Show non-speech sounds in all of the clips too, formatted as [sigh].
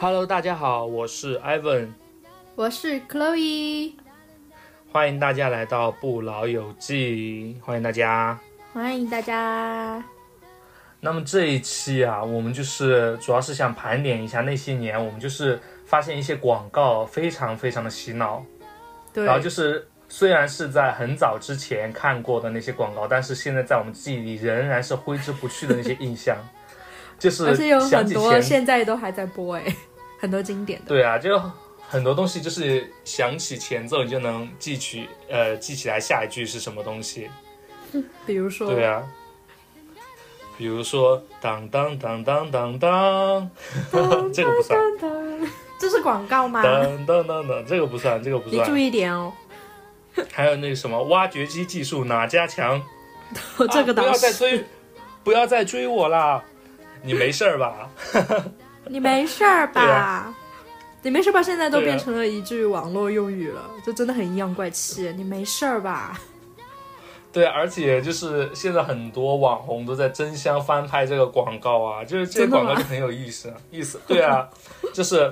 Hello，大家好，我是 Ivan，我是 Chloe，欢迎大家来到不老有记，欢迎大家。欢迎大家。那么这一期啊，我们就是主要是想盘点一下那些年，我们就是发现一些广告非常非常的洗脑，对，然后就是虽然是在很早之前看过的那些广告，但是现在在我们记忆里仍然是挥之不去的那些印象，就是而且有很多现在都还在播哎，[laughs] 很多经典的。对啊，就很多东西就是想起前奏你就能记取，呃，记起来下一句是什么东西。[laughs] 比如说，对啊，比如说当当当当当当，[laughs] 这个不算。这是广告吗？当当当当，这个不算，这个不算你注。意点哦，还有那个什么挖掘机技术哪家强？这个啊不要。再追，不要再追我啦！你没事儿吧？[laughs] 你没事儿吧啊？你没事吧？现在都变成了一句网络用语了，就真的很阴阳怪气。你没事儿吧？对，而且就是现在很多网红都在争相翻拍这个广告啊，就是 [laughs] 这个广告就很有意思，意思对啊，就是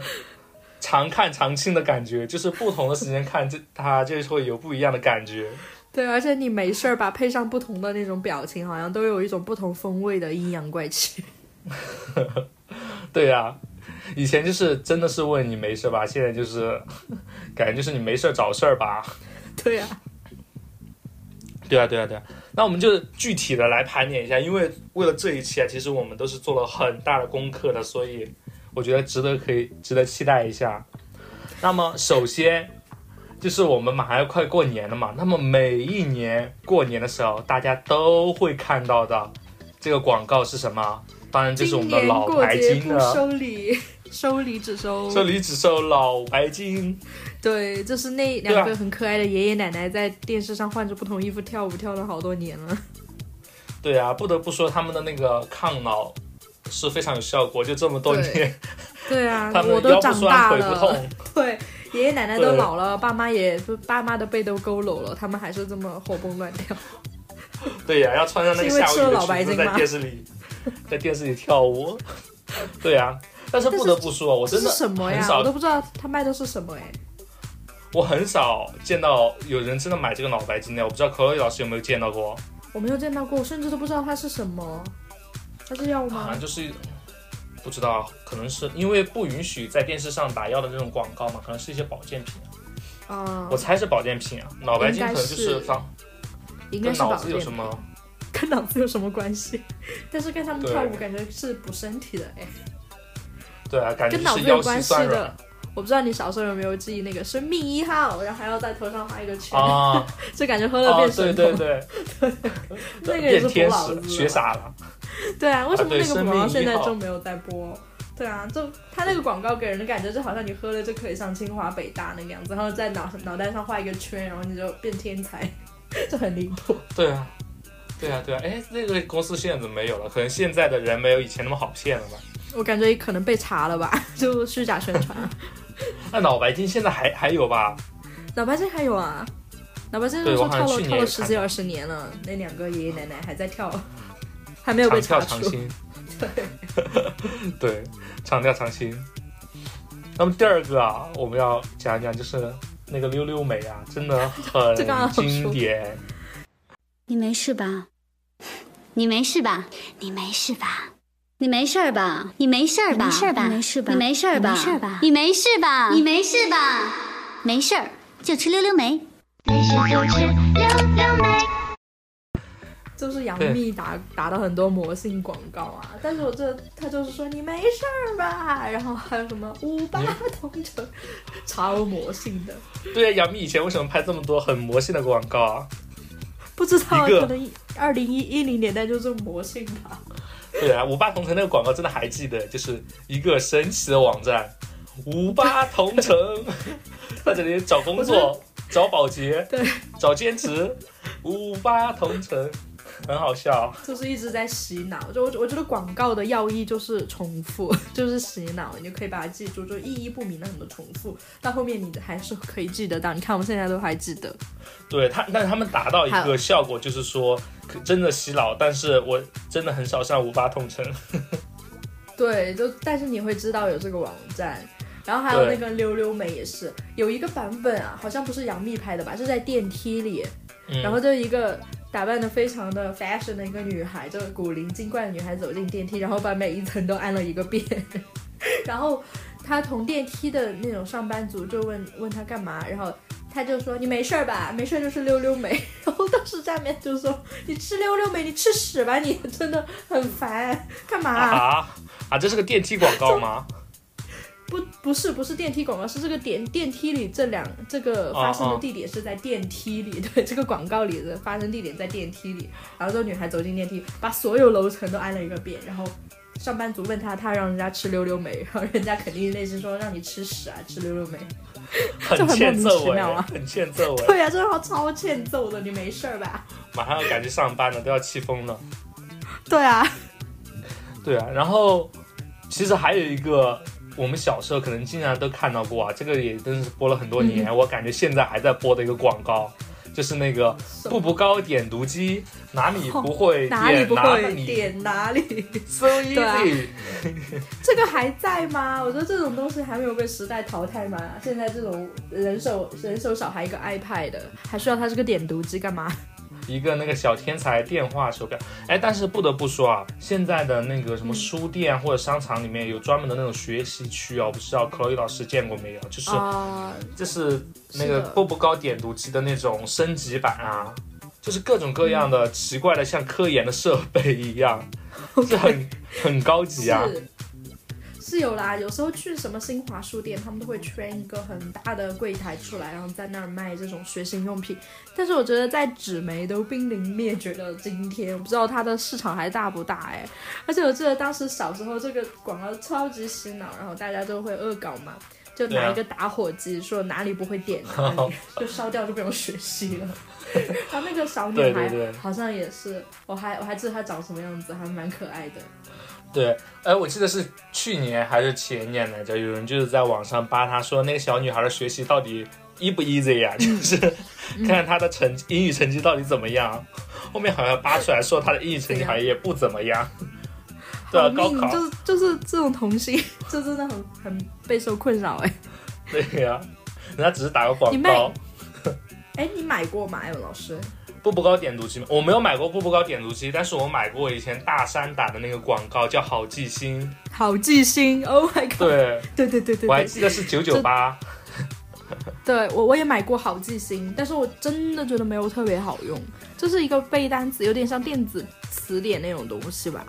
常看常新的感觉，就是不同的时间看这它就会有不一样的感觉。对，而且你没事儿吧？配上不同的那种表情，好像都有一种不同风味的阴阳怪气。[laughs] 对呀、以前就是真的是问你没事吧，现在就是感觉就是你没事找事儿吧。[laughs] 对呀、对啊，对啊，对啊。那我们就具体的来盘点一下，因为为了这一期啊，其实我们都是做了很大的功课的，所以我觉得值得可以值得期待一下。那么首先就是我们马上要快过年了嘛，那么每一年过年的时候，大家都会看到的这个广告是什么？当然这是我们的老白金了，收礼，收礼只收这礼只收老白金。对，就是那两个很可爱的爷爷奶奶在电视上换着不同衣服跳舞，跳了好多年了。对啊，不得不说他们的那个抗老是非常有效果，就这么多年，对啊，[laughs] 他们我都长腰不酸大了，腿不痛。[laughs] 对，爷爷奶奶都老了，爸妈也爸妈的背都佝偻了，他们还是这么活蹦乱跳。对呀、要穿上那个夏威夷是因为吃了老的裙子在白金吗电视里，[laughs] 在电视里跳舞。[laughs] 对呀、但是不得不说，我真的什么呀？很少我都不知道他卖的是什么哎。我很少见到有人真的买这个脑白金的，我不知道可乐老师有没有见到过？我没有见到过，我甚至都不知道它是什么。它是药好吗像？就是不知道，可能是因为不允许在电视上打药的那种广告嘛，可能是一些保健品啊，啊我，猜是保健品啊。脑白金可能就是应该是防跟脑子有什么？跟脑子有什么关系？但是跟他们跳舞，感觉是补身体的哎。对啊，感觉跟脑子有关系的。我不知道你小时候有没有记忆那个生命一号，然后还要在头上画一个圈，啊。[laughs] 就感觉喝了哦，变对神童。对对，[laughs] 那个也是天补脑子使，学傻了。[laughs] 对啊，为什么那个广告现在就没有在播？对啊，就他那个广告给人的感觉就好像你喝了就可以上清华北大那个样子，然后在脑脑袋上画一个圈，然后你就变天才，就很离谱。对啊，对啊，对啊，哎，那个公司现在怎么没有了？可能现在的人没有以前那么好骗了吧？我感觉可能被查了吧，[laughs] 就虚假宣传。[laughs] 那脑白金现在还还有吧？脑白金还有啊，脑白金对就说跳了跳了十几二十年了，那两个爷爷奶奶还在跳，还没有被查出。跳长新，对，长跳长新。那么第二个啊，我们要讲一讲就是那个溜溜美啊，真的 [laughs] 很经典。你没事吧？你没事吧？你没事吧？你没事儿吧？你没事儿吧？你没事儿吧你没事吧？你没事儿吧你没事儿吧？你没事吧？你没事吧？没事儿，就吃溜溜梅。没事就吃溜溜梅。就是杨对幂打打的很多魔性广告啊，但是我这他就是说你没事儿吧，然后还有什么五八同城，超魔性的，对啊，杨幂以前为什么拍这么多很魔性的广告啊？不知道可能二零一一零年代就这么魔性吧。对啊，五八同城那个广告真的还记得，就是一个神奇的网站，五八同城，在这里找工作、找保洁、对，找兼职，五八同城，[laughs] 很好笑。就是一直在洗脑，就我我觉得广告的要义就是重复，[laughs] 就是洗脑，你就可以把它记住，就意义不明的很多重复，到后面你还是可以记得到。你看我们现在都还记得，对他，但是他们达到一个效果，就是说可真的洗脑，但是我真的很少上五八同城。[laughs] 对，就但是你会知道有这个网站，然后还有那个溜溜梅也是有一个版本啊，好像不是杨幂拍的吧，是在电梯里，嗯，然后就一个打扮的非常的 fashion 的一个女孩，就是古灵精怪的女孩走进电梯，然后把每一层都按了一个遍，[laughs] 然后她同电梯的那种上班族就问问她干嘛，然后。她就说你没事儿吧？没事儿就是溜溜梅。[laughs] 然后当时下面就说你吃溜溜梅，你吃屎吧你，真的很烦，干嘛、啊啊，这是个电梯广告吗？[laughs] 不不是不是电梯广告，是这个点电梯里这两这个发生的地点是在电梯里，[laughs] 对，这个广告里的发生地点在电梯里。然后这个女孩走进电梯，把所有楼层都按了一个遍，然后上班族问她，她让人家吃溜溜梅，然后人家肯定内心说让你吃屎啊，吃溜溜梅。[laughs] 很就很莫名其妙啊很欠揍啊、[laughs] 对呀、啊，这个超欠揍的，你没事儿吧？马上要赶去上班了，都要气疯了。对啊，对啊，然后其实还有一个我们小时候可能经常都看到过啊，这个也真是播了很多年，嗯我感觉现在还在播的一个广告，就是那个步步高点读机，哪里不会哪里不会哪里点哪里，，so easy。这个还在吗？我觉得这种东西还没有被时代淘汰吗？现在这种人手人手少还一个 iPad，还需要它这个点读机干嘛？一个那个小天才电话手表，哎，但是不得不说啊，现在的那个什么书店或者商场里面有专门的那种学习区哦，不知道 Chloe 老师见过没有？就是啊、就是那个步步高点读机的那种升级版啊，就是各种各样的奇怪的像科研的设备一样，[laughs] 是很很高级啊。[laughs] 有啦，有时候去什么新华书店，他们都会圈一个很大的柜台出来，然后在那儿卖这种学习用品。但是我觉得在纸媒都濒临灭绝的今天，我不知道它的市场还大不大哎。而且我记得当时小时候这个广告超级洗脑，然后大家都会恶搞嘛。就拿一个打火机，说哪里不会点哪里，就烧掉就不用学习了。[laughs] 然后那个小女孩好像也是，我还我还记得她长什么样子，还蛮可爱的。对，哎，我记得是去年还是前年来着，有人就是在网上扒他说那个小女孩的学习到底 e 不 easy 呀、就是看 [laughs] 看她的成英语成绩到底怎么样。后面好像扒出来说她的英语成绩好像也不怎么样。[laughs] 对啊，高考，就是就是这种童心，就真的很很备受困扰哎。[laughs] 对呀、人家只是打个广告。哎，你买过吗，艾文老师？步步高点读机吗？我没有买过步步高点读机，但是我买过以前大山打的那个广告，叫好记星。好记星，Oh my god！对，对对对对我还，记得是九九八。对我我也买过好记星，但是我真的觉得没有特别好用，就是一个背单词，有点像电子词典那种东西吧。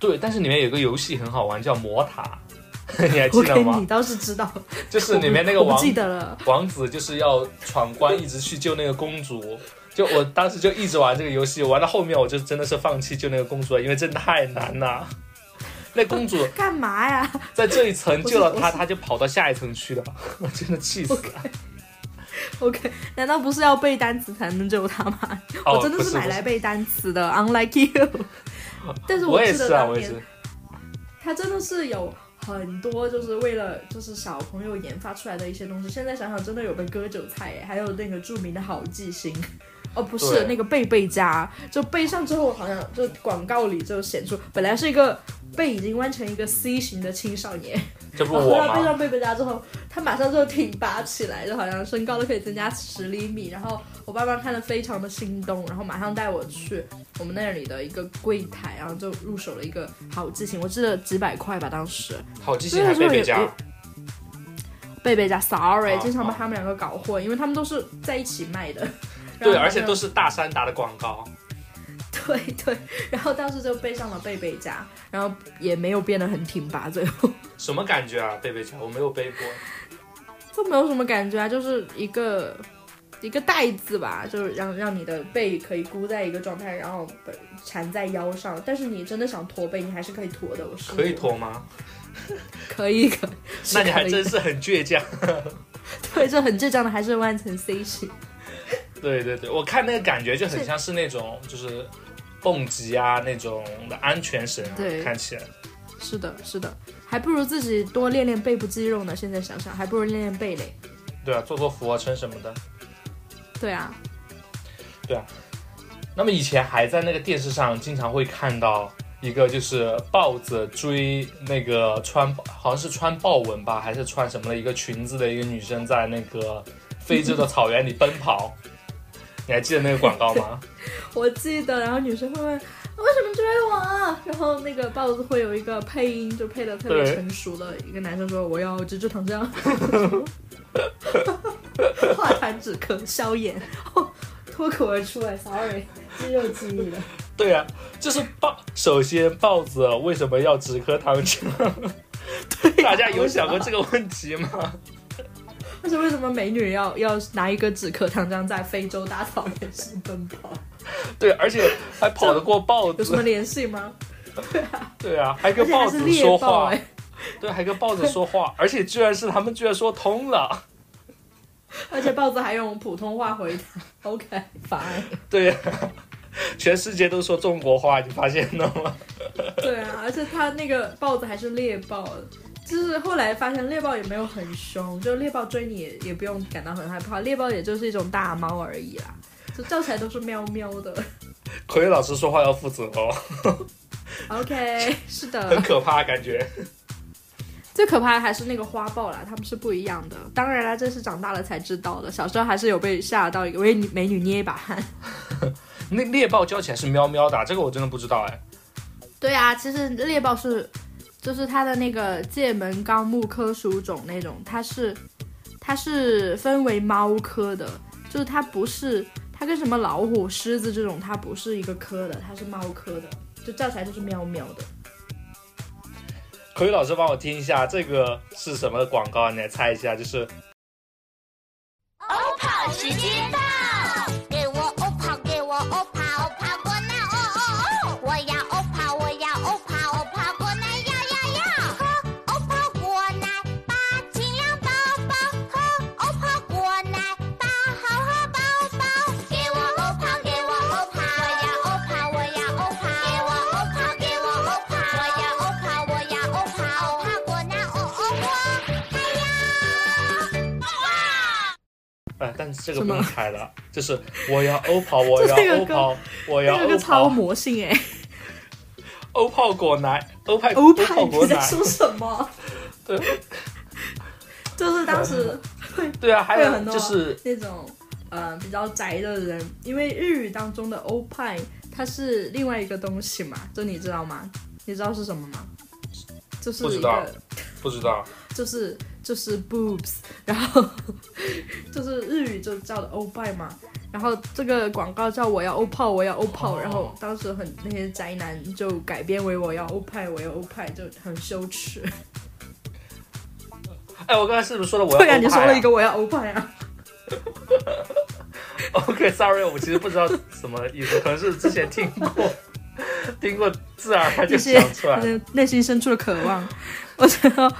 对，但是里面有个游戏很好玩，叫魔塔，[laughs] 你还记得吗你？倒是知道，就是里面那个王 [laughs] 我不记得了。王子就是要闯关，一直去救那个公主。就我当时就一直玩这个游戏，玩到后面我就真的是放弃救那个公主了，因为真的太难了。那公主 [laughs] 干嘛呀？在这一层救了她，她就跑到下一层去了，我真的气死了。OK，难道不是要背单词才能救她吗？哦我真的是买来背单词的，Unlike you。[laughs] 但是记我也是啊，得当年我也是。它真的是有很多就是为了就是小朋友研发出来的一些东西，现在想想真的有被割韭菜哎，还有那个著名的好记星。哦，不是那个背背佳，就背上之后，好像就广告里就显出，本来是一个背已经弯成一个 C 型的青少年，这不 [laughs] 然？后他背上背背佳之后，他马上就挺拔起来，就好像身高都可以增加十厘米。然后我爸妈看了非常的心动，然后马上带我去我们那里的一个柜台，然后就入手了一个好记型，我记得几百块吧，当时。好记性还贝贝家所以说有。贝贝家，sorry，哦经常把他们两个搞混，因为他们都是在一起卖的。对，而且都是是大山打的广告。[laughs] 对对，然后当时就背上了贝贝家，然后也没有变得很挺拔，最后。什么感觉啊？贝贝家我没有背过。就没有什么感觉啊，就是一个一个带子吧，就是让让你的背可以箍在一个状态，然后被缠在腰上。但是你真的想驼背，你还是可以驼的。我是 [laughs] 可以，驼吗？可以可以。[laughs] 那你还真是很倔强。对，这很倔强的还是弯成 C 型。对对对，我看那个感觉就很像是那种就是蹦极啊那种的安全绳啊，对看起来。是的，是的，还不如自己多练练背部肌肉呢。现在想想，还不如练练背嘞。对啊，做做俯卧撑什么的。对啊，那么以前还在那个电视上经常会看到一个就是豹子追那个穿好像是穿豹纹吧，还是穿什么的一个裙子的一个女生在那个非洲的草原里奔跑。你还记得那个广告吗？[laughs] 我记得，然后女生会问为什么追我啊？然后那个豹子会有一个配音，就配的特别成熟的一个男生说我要直至糖浆，[laughs] 化痰止咳消炎，哦 [laughs] 脱口而出哎，sorry，肌肉记忆的。对呀、就是豹。首先，豹子为什么要止咳糖浆？大家有想过这个问题吗？但 [laughs] 是为什么美女要要拿一个止咳糖浆在非洲大草原上奔跑？对，而且还跑得过豹子有什么。联系吗？对啊，对啊，还跟豹子说话。[laughs] 对，还跟豹子说话，而且居然是他们居然说通了。而且豹子还用普通话回答。[laughs] OK，fine。对呀、全世界都说中国话，你发现了吗？对啊，而且他那个豹子还是猎豹，就是后来发现猎豹也没有很凶，就猎豹追你也也不用感到很害怕，猎豹也就是一种大猫而已啦，就叫起来都是喵喵的。[laughs] 奎老师说话要负责哦，OK，[laughs] 是的很，可怕感觉。最可怕的还是那个花豹啦，它们是不一样的。当然啦，这是长大了才知道的，小时候还是有被吓到，以为美女捏一把汗。[laughs] 那猎豹叫起来是喵喵的啊，这个我真的不知道哎。对啊，其实猎豹是，就是它的那个界门纲目科属种那种，它是它是分为猫科的，就是它不是它跟什么老虎、狮子这种，它不是一个科的，它是猫科的，就叫起来就是喵喵的。奎老师帮我听一下，这个是什么广告？你来猜一下，就是欧跑时间到，哎，但是这个不用猜了，就是我要欧跑，[laughs] 我要这个歌欧跑，我要欧这个超，魔性哎、欧泡果奶，欧派欧派泡果奶，你在说什么？对 [laughs] 就是当时 [laughs] 对啊，还有很多就是那种呃比较宅的人，因为日语当中的欧派它是另外一个东西嘛，就你知道吗？你知道是什么吗？就是一不知道个不知道，就是就是 boobs，[laughs] 然后就是日语就叫的欧派嘛。然后这个广告叫我要欧泡，我要欧泡，哦然后当时很那些宅男就改编为我要欧派，我要欧派，就很羞耻。哎，我刚才是不是说了我要 [laughs] 对啊，你说了一个我要欧派啊。[laughs] OK，sorry，我其实不知道什么意思，可能是之前听过，听过自然而然就想出来内内心深处的渴望。我觉得，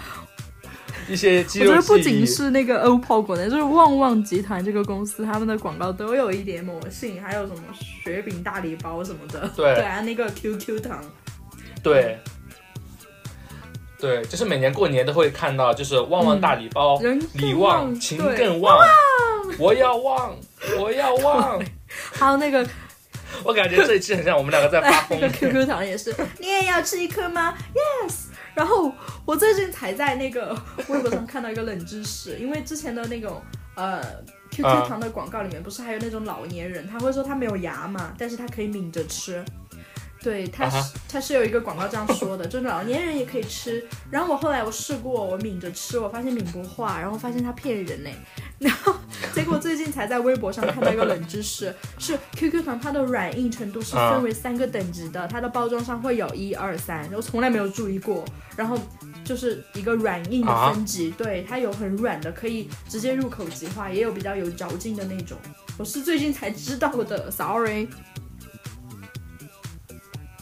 一些肌我觉得不仅。是那个欧泡果奶，就是旺旺集团这个公司，他们的广告都有一点魔性，还有什么雪饼大礼包什么的。对对啊，那个 QQ 糖，对，对，就是每年过年都会看到，就是旺旺大礼包，人更礼旺旺情更旺，我要旺，我要旺。还有那个我感觉这一期很像我们两个在发疯 [laughs] 那个。QQ 糖也是，你也要吃一颗吗？Yes。然后我最近才在那个 [laughs] 微博上看到一个冷知识，因为之前的那种呃 QQ 啊糖的广告里面不是还有那种老年人，他会说他没有牙嘛，但是他可以抿着吃。对，它是、啊哈他是有一个广告这样说的，就是老年人也可以吃。然后我后来我试过，我抿着吃，我发现抿不化，然后发现它骗人呢。然后结果最近才在微博上看到一个冷知识，是 QQ 糖它的软硬程度是啊分为三个等级的，它的包装上会有一二三，我从来没有注意过。然后就是一个软硬的分级，对，它有很软的可以直接入口即化，也有比较有嚼劲的那种。我是最近才知道的，sorry。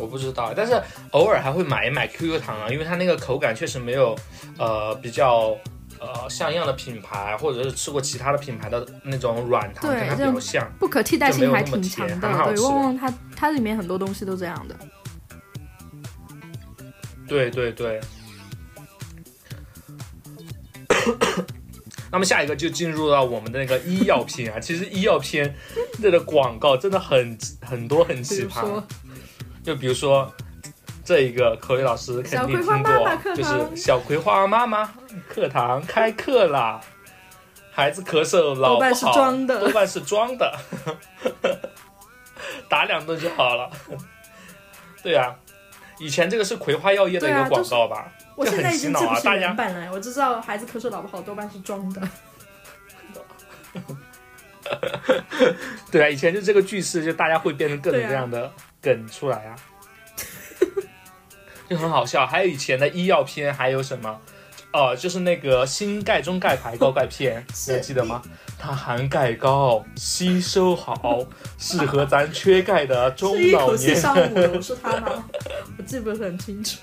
我不知道，但是偶尔还会买一买 QQ 糖啊，因为它那个口感确实没有呃比较呃像样的品牌，或者是吃过其他的品牌的那种软糖，对跟它比较像。不可替代性还挺强的，对，旺旺它它里面很多东西都这样的。对对对。[coughs] 那么下一个就进入到我们的那个医药片啊，其实医药片这个广告真的很很多很奇葩就比如说这一个口语老师肯定听过，课就是小葵花妈妈课堂开课啦。孩子咳嗽老不多半是好，装的多半是装的，[laughs] 打两顿就好了。[laughs] 对啊，以前这个是葵花药业的一个对啊就是广告吧？我现在已经记不起原版了，我只知道孩子咳嗽老不好多半是装的。[laughs] 对啊，以前就这个句式，就大家会变成各种各样的梗出来啊，[laughs] 就很好笑。还有以前的医药片，还有什么？哦、就是那个新钙中钙牌高钙片，[laughs] 你还记得吗？它含钙高，吸收好，[laughs] 适合咱缺钙的中是一老口气年人。上五楼是他吗？我记不是很清楚。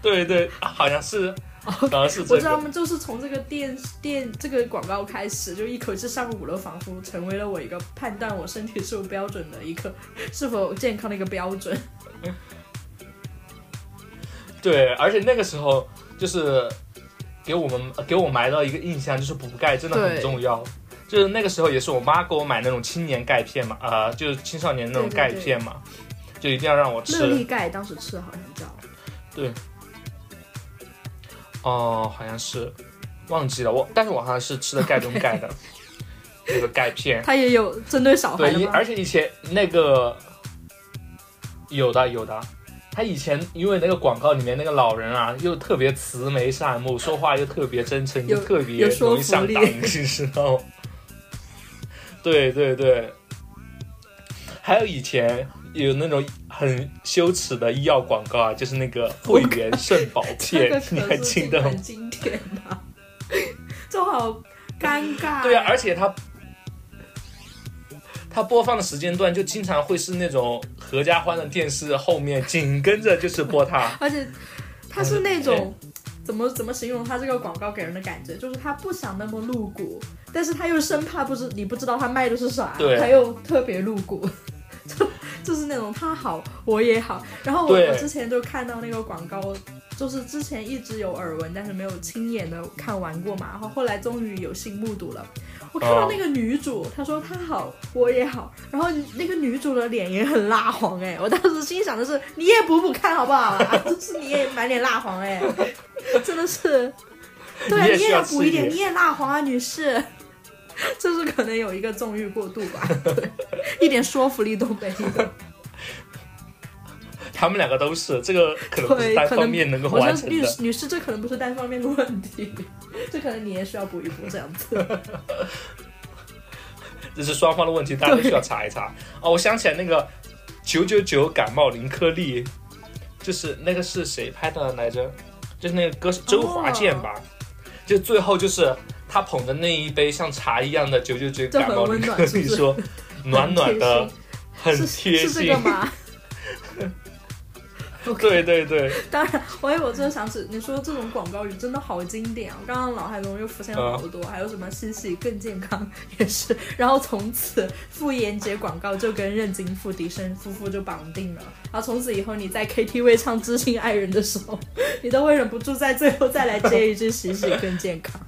对对，啊好像是，[laughs] 好像是这我知道他。们就是从这个电电这个广告开始，就一口气上五楼，仿佛成为了我一个判断我身体是否标准的一个是否健康的一个标准。[laughs] 对，而且那个时候就是给我们给我埋到一个印象，就是补钙真的很重要。就是那个时候也是我妈给我买那种青年钙片嘛，呃，就是青少年那种对对对钙片嘛，就一定要让我吃乐力吃。钙当时吃的好像叫，哦，好像是忘记了我，但是我好像是吃的钙中钙的 [laughs] 那个钙片。它也有针对小孩对，而且以前那个有的有的，他以前因为那个广告里面那个老人啊，又特别慈眉善目，说话又特别真诚，就特别容易上当，你知道吗？对对对，还有以前有那种很羞耻的医药广告啊，就是那个汇源肾宝片，你还记得吗很？经典吗，就好尴尬。对啊，而且它它播放的时间段就经常会是那种合家欢的电视后面紧跟着就是播它。[laughs] 而且它是那种。怎么怎么形容它这个广告给人的感觉？就是他不想那么露骨，但是他又生怕不知你不知道他卖的是啥，对他又特别露骨，就就是那种他好我也好。然后我我之前就看到那个广告，就是之前一直有耳闻，但是没有亲眼的看完过嘛。然后后来终于有幸目睹了。我看到那个女主，她说她好，我也好，然后那个女主的脸也很蜡黄哎，我当时心想的是，你也补补看好不好啊？[laughs] 就是你也满脸蜡黄哎，真的是，对啊，你也要要补一点你也蜡黄啊，女士。就是可能有一个纵欲过度吧，对，一点说服力都没有。[laughs] 他们两个都是，这个可能不是，单方面能够完成的。女士，这可能不是单方面的问题，这可能你也需要补一补这样子。[laughs] 这是双方的问题，大家都需要查一查。哦，我想起来那个九九九感冒零颗粒，就是那个是谁拍的来着？就是那个歌手周华健吧？哦就最后就是他捧的那一杯像茶一样的九九九感冒零温暖颗粒，是不是 [laughs] 说暖暖的，很贴心是这个。吗？[laughs] 对对对，[laughs] 当然，我我真的想起你说这种广告语真的好经典啊！我刚刚脑海中又浮现了好多，还有什么洗洗更健康也是。然后从此妇炎洁广告就跟任金富、迪生夫妇就绑定了。然后从此以后你在 KTV 唱《知心爱人》的时候，你都会忍不住在最后再来接一句“洗洗更健康 [laughs]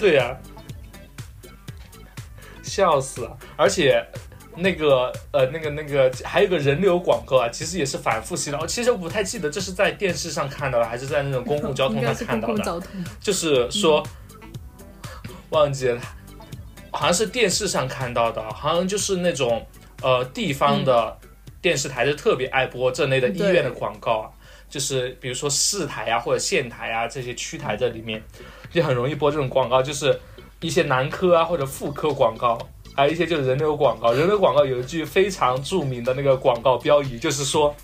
对呀、笑死了！而且那个呃，那个那个还有个人流广告啊，其实也是反复洗脑。其实我不太记得这是在电视上看到的，还是在那种公共”，交通上看到的。就是说，忘记了，好像是电视上看到的，好像就是那种呃地方的电视台就特别爱播这类的医院的广告啊。就是比如说市台啊或者县台啊这些区台这里面，就很容易播这种广告，就是一些男科啊或者妇科广告，还有一些就是人流广告。人流广告有一句非常著名的那个广告标语，就是说，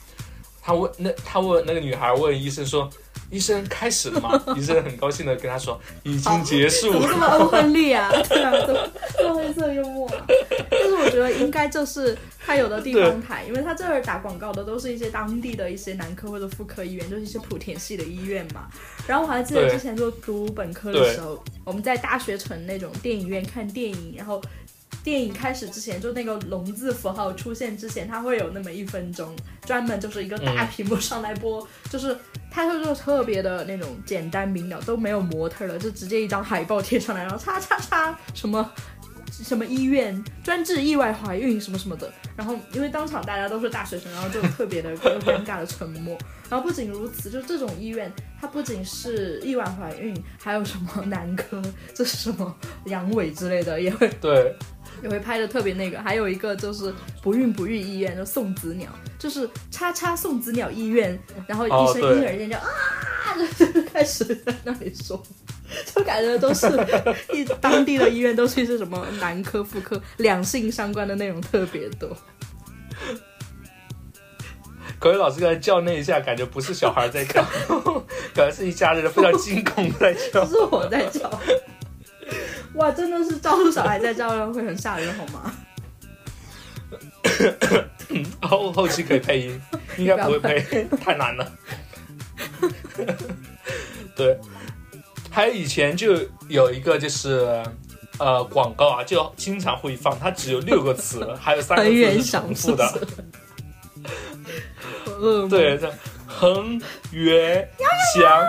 他问那他问那个女孩问医生说：“医生开始了吗？”医生很高兴的跟他说：“已经结束怎么这么了。欧亨利啊？[laughs] 对啊，怎么这么黑色幽默啊？但是我觉得应该就是他有的地方台，因为他这儿打广告的都是一些当地的一些男科或者妇科医院，就是一些莆田系的医院嘛。然后我还记得之前就读本科的时候，我们在大学城那种电影院看电影，然后。电影开始之前，就那个龙字符号出现之前，它会有那么一分钟，专门就是一个大屏幕上来播，就是它就是特别的那种简单明了，都没有模特了，就直接一张海报贴上来，然后叉叉叉什么 [laughs] 什么医院专治意外怀孕什么什么的。然后因为当场大家都是大学生，然后就特别的尴尬的沉默。然后不仅如此，就这种医院，它不仅是意外怀孕，还有什么男科，这是什么阳痿之类的，也会对，也会拍的特别那个。还有一个就是不孕不育医院，就送子鸟，就是叉叉送子鸟医院，然后医生婴儿间就啊，就开始在那里说。就感觉都是一当地的医院都是一些什么男科、妇科、两性相关的内容特别多。[laughs] 口语老师刚才叫那一下，感觉不是小孩在叫，感觉是一家人非常惊恐在叫不。是我在叫，哇，真的是照顾小孩在叫，会很吓人，好吗？[coughs] 后后期可以配音，应该不会配，[laughs] 太难了。[laughs] 对，还有以前就有一个就是呃广告啊，就经常会放，它只有六个词，还有三个很字是重复的。[laughs] 对，这恒源祥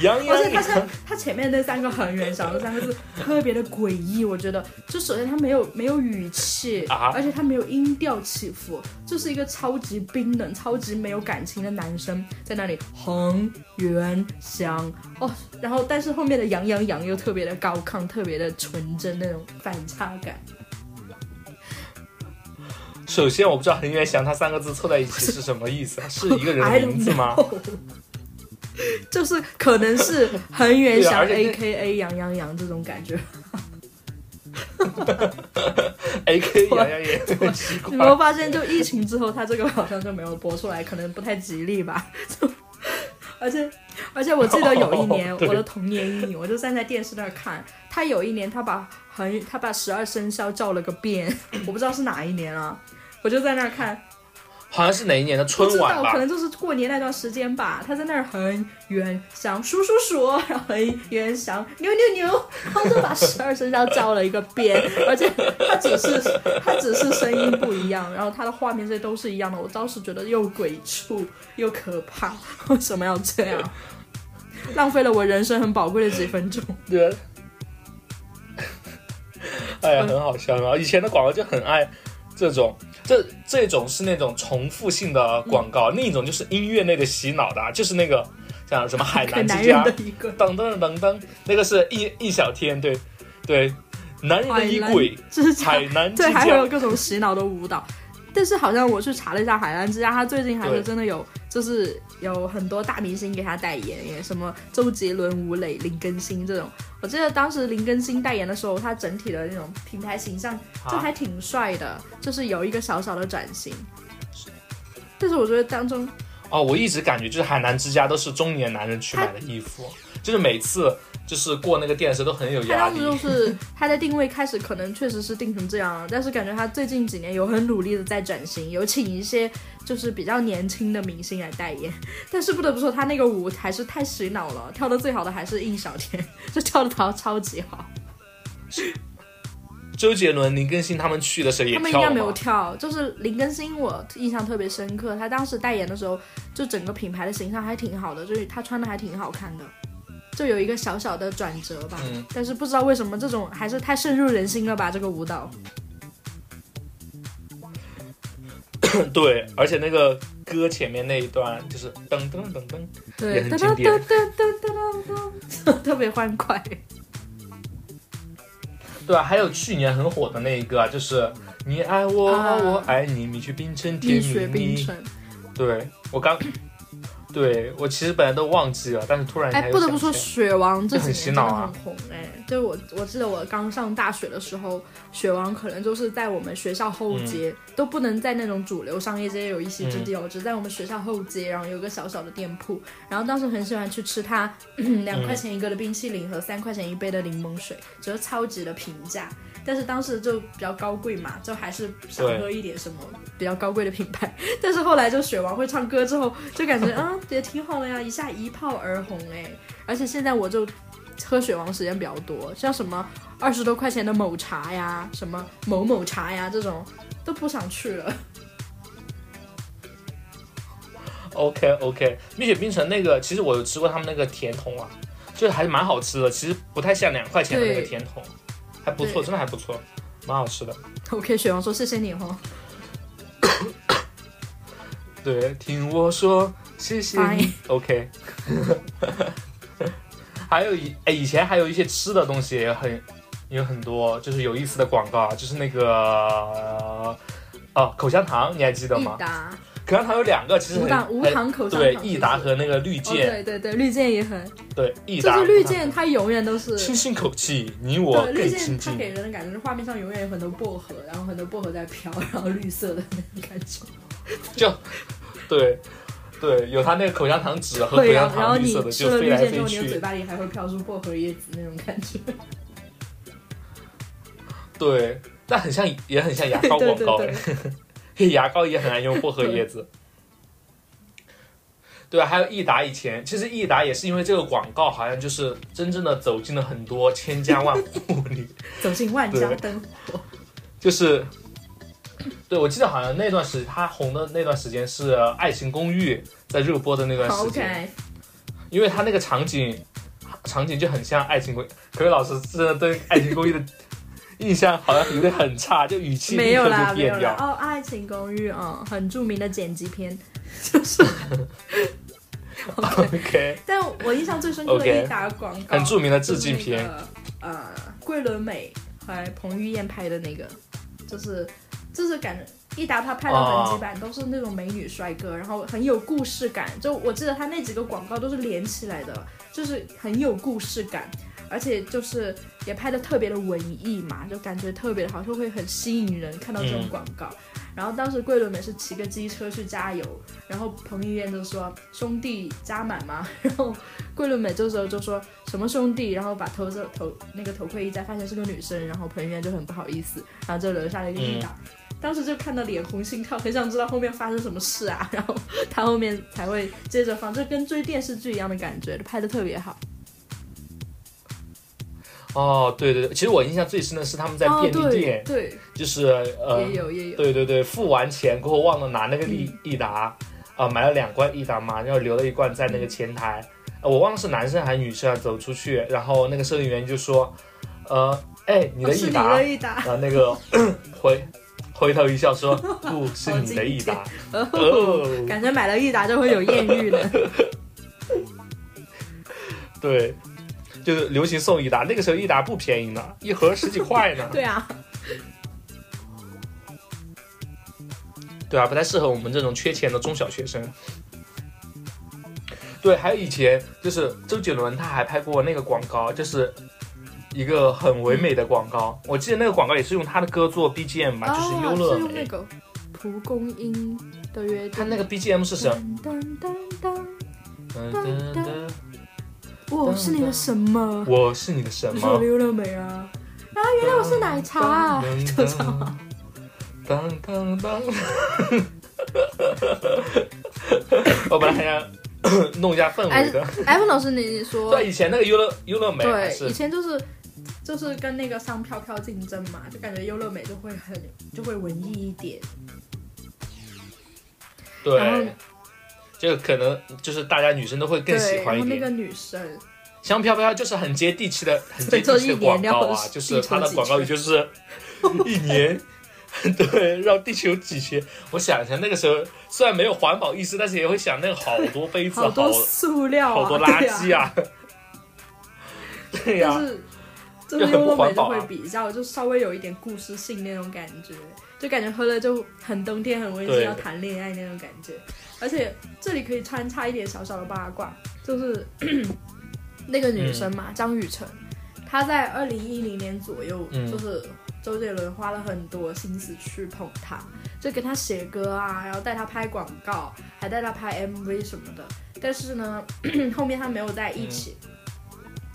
洋而且洋它它它前面那三个恒源祥这三个字特别的诡异，我觉得，就首先他没有没有语气，啊而且他没有音调起伏，就是一个超级冰冷、超级没有感情的男生在那里恒源祥。哦，然后但是后面的洋洋洋又特别的高亢，特别的纯真那种反差感。首先，我不知道恒源祥他三个字凑在一起是什么意思 [laughs] 啊？是一个人的名字吗？就是可能是恒源祥 [laughs] A 那 K A 杨洋洋这种感觉。[laughs] A K 洋洋也很奇你没有。发现，就疫情之后，他这个好像就没有播出来，可能不太吉利吧。就而且而且，我记得有一年，我的童年阴影，我就站在电视那儿看。他有一年，他把恒他把十二生肖叫了个遍，我不知道是哪一年啊。我就在那儿看，好像是哪一年的不知道，春晚吧可？能就是过年那段时间吧。他在那儿很远想数数数，然后很远想牛牛牛，然后就把十二生肖叫了一个遍，[laughs] 而且他只是他只是声音不一样，然后他的画面这些都是一样的。我当时觉得又鬼畜又可怕，为什么要这样？浪费了我人生很宝贵的几分钟。对。哎呀，很好笑啊！以前的广告就很爱这种，这这种是那种重复性的广告，另一种就是音乐类的洗脑的啊，就是那个像什么海南之家，[laughs] 噔噔噔噔，那个是易易小天，对对，男人的衣柜，这是海南之对，还会有，各种洗脑的舞蹈。但是好像我去查了一下海南之家，他最近还是真的有，就是有很多大明星给他代言耶，什么周杰伦、吴磊、林更新这种。我记得当时林更新代言的时候，他整体的那种品牌形象就还挺帅的，就是有一个小小的转型。但是我觉得当中哦，我一直感觉就是海南之家都是中年男人去买的衣服，就是每次就是过那个店的时候都很有压力他当时。就是他的定位开始可能确实是定成这样了，但是感觉他最近几年有很努力的在转型，有请一些就是比较年轻的明星来代言。但是不得不说，他那个舞还是太洗脑了，跳的最好的还是印小天，就跳的超超级好。周杰伦、林更新他们去的时候也他们应该没有跳就是林更新，我印象特别深刻。他当时代言的时候，就整个品牌的形象还挺好的，就是他穿的还挺好看的，就有一个小小的转折吧。嗯但是不知道为什么这种还是太深入人心了吧？这个舞蹈。对，而且那个歌前面那一段就是噔噔噔噔，对，也很噔经典噔噔噔噔噔噔，[laughs] 特别欢快。对啊，还有去年很火的那一个啊，就是你爱我，啊我爱你，蜜雪冰城甜蜜蜜对我刚，对我其实本来都忘记了，但是突然哎，不得不说，雪王这几年真的很红哎。就是我我记得我刚上大学的时候，雪王可能就是在我们学校后街，嗯都不能在那种主流商业街有一席之地哦，只在我们学校后街，然后有个小小的店铺，然后当时很喜欢去吃它两块钱一个的冰淇淋和三块钱一杯的柠檬水，觉得超级的平价。但是当时就比较高贵嘛，就还是想喝一点什么比较高贵的品牌。[laughs] 但是后来就雪王会唱歌之后，就感觉嗯 [laughs] 也挺好的呀，一下一炮而红哎。而且现在我就喝雪王时间比较多，像什么二十多块钱的某茶呀，什么某某茶呀这种都不想去了。OK OK，蜜雪冰城那个，其实我有吃过他们那个甜筒啊，就是还是蛮好吃的，其实不太像两块钱的那个甜筒，还不错，真的还不错。蛮好吃的。OK，雪王说谢谢你哦。[coughs] 对，听我说，谢谢你。OK。[laughs] 还有以哎，以前还有一些吃的东西也很有很多，就是有意思的广告啊，就是那个哦口香糖，你还记得吗？口香糖有两个，其实无糖无糖口香糖对，益达和那个绿哦，箭，对对对，绿箭也很，对，益达就是绿箭，它永远都是清新口气，你我对，绿更箭亲近。它给人的感觉是画面上永远有很多薄荷，然后很多薄荷在飘，[laughs] 然后绿色的那种感觉。[laughs] 就对对，有它那个口香糖纸和口，香糖绿色的，就飞来飞绿箭之后，你的嘴。巴里还会飘出薄荷叶子那种感觉。对，但很像，也很像牙膏 [laughs] 广告。对对，嘿，牙膏也很爱用薄荷叶子。[laughs] 对啊，还有益达以前，其实益达也是因为这个广告，好像就是真正的走进了很多千家万户里，[laughs] 走进万家灯火。[laughs] 就是，对我记得好像那段时他红的那段时间是《爱情公寓》在热播的那段时间因为他那个场景场景就很像《爱情公寓》，可是老师真的对《爱情公寓》的印象好像有点很差，就语气没有啦。没有啦哦，《爱情公寓》嗯，很著名的剪辑片，[laughs] 就是。OK，OK，但我印象最深刻的一打广告，很著名的致敬片。个呃，桂纶镁和彭于晏拍的那个，就是就是感觉一达他拍的哦本几版都是那种美女帅哥，然后很有故事感。就我记得他那几个广告都是连起来的，就是很有故事感。而且就是也拍的特别的文艺嘛，就感觉特别的好，就会很吸引人看到这种嗯广告。然后当时桂纶镁是骑个机车去加油，然后彭于晏就说：“兄弟加满吗？” [laughs] 然后桂纶镁这时候就说什么兄弟，然后把头这头那个头盔一摘，发现是个女生，然后彭于晏就很不好意思，然后就留下了一个一打。当时就看到脸红心跳，很想知道后面发生什么事啊，然后他后面才会接着放，就跟追电视剧一样的感觉，拍的特别好。哦，对对对，其实我印象最深的是他们在便利哦、店，对对，就是呃，也有也有，对对对，付完钱过后忘了拿那个益益达，啊、买了两罐益达嘛，然后留了一罐在那个前台，呃我忘了是男生还是女生啊，走出去，然后那个收银员就说，呃，哎，你哦 [laughs] 是你的益达，的一打，然后那个回回头一笑说，不是你的益达，哦，感觉买了益达就会有艳遇呢。[laughs] 对。就是流行送益达，那个时候益达不便宜呢，一盒十几块呢。[laughs] 对啊，对啊，不太适合我们这种缺钱的中小学生。对，还有以前就是周杰伦他还拍过那个广告，就是一个很唯美的广告。我记得那个广告也是用他的歌做 BGM 吧，就是优乐美。那个蒲公英的约定。他那个 BGM 是什么？噔噔噔噔噔噔，噔，我是你的什么？我是你的什么你是我的？优乐美啊！啊，原来我是奶茶啊！这样。当当当！我本来还想弄一下氛围的。艾文老师，你你说对，以前那个优乐优乐美对，以前就是就是跟那个上飘飘竞争嘛，就感觉优乐美就会很就会文艺一点。然后对，这个可能就是大家女生都会更喜欢一点。后那个女生，香飘飘就是很接地气的、很接对地气的广告啊，就是它的广告语就是一年。[laughs] 对，绕地球几圈。我想一下，那个时候虽然没有环保意识，但是也会想那个好多杯子，好好多塑料啊，好多垃圾啊！啊。对呀、就是优乐美就会比较，就稍微有一点故事性那种感觉，就感觉喝了就很冬天很温馨，要谈恋爱那种感觉。而且这里可以穿插一点小小的八卦，就是 [clears throat] 那个女生嘛，张雨晨，她在二零一零年左右，嗯就是周杰伦花了很多心思去捧她，就给她写歌啊，然后带她拍广告，还带她拍 MV 什么的。但是呢，[clears throat] 后面他没有在一起，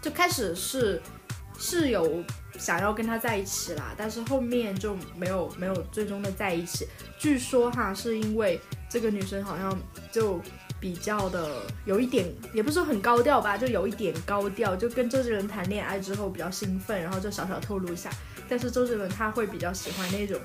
就开始是是有想要跟他在一起啦，但是后面就没有没有最终的在一起。据说哈，是因为这个女生好像就比较的有一点，也不是说很高调吧，就有一点高调，就跟周杰伦谈恋爱之后比较兴奋，然后就小小透露一下。但是周杰伦他会比较喜欢那种。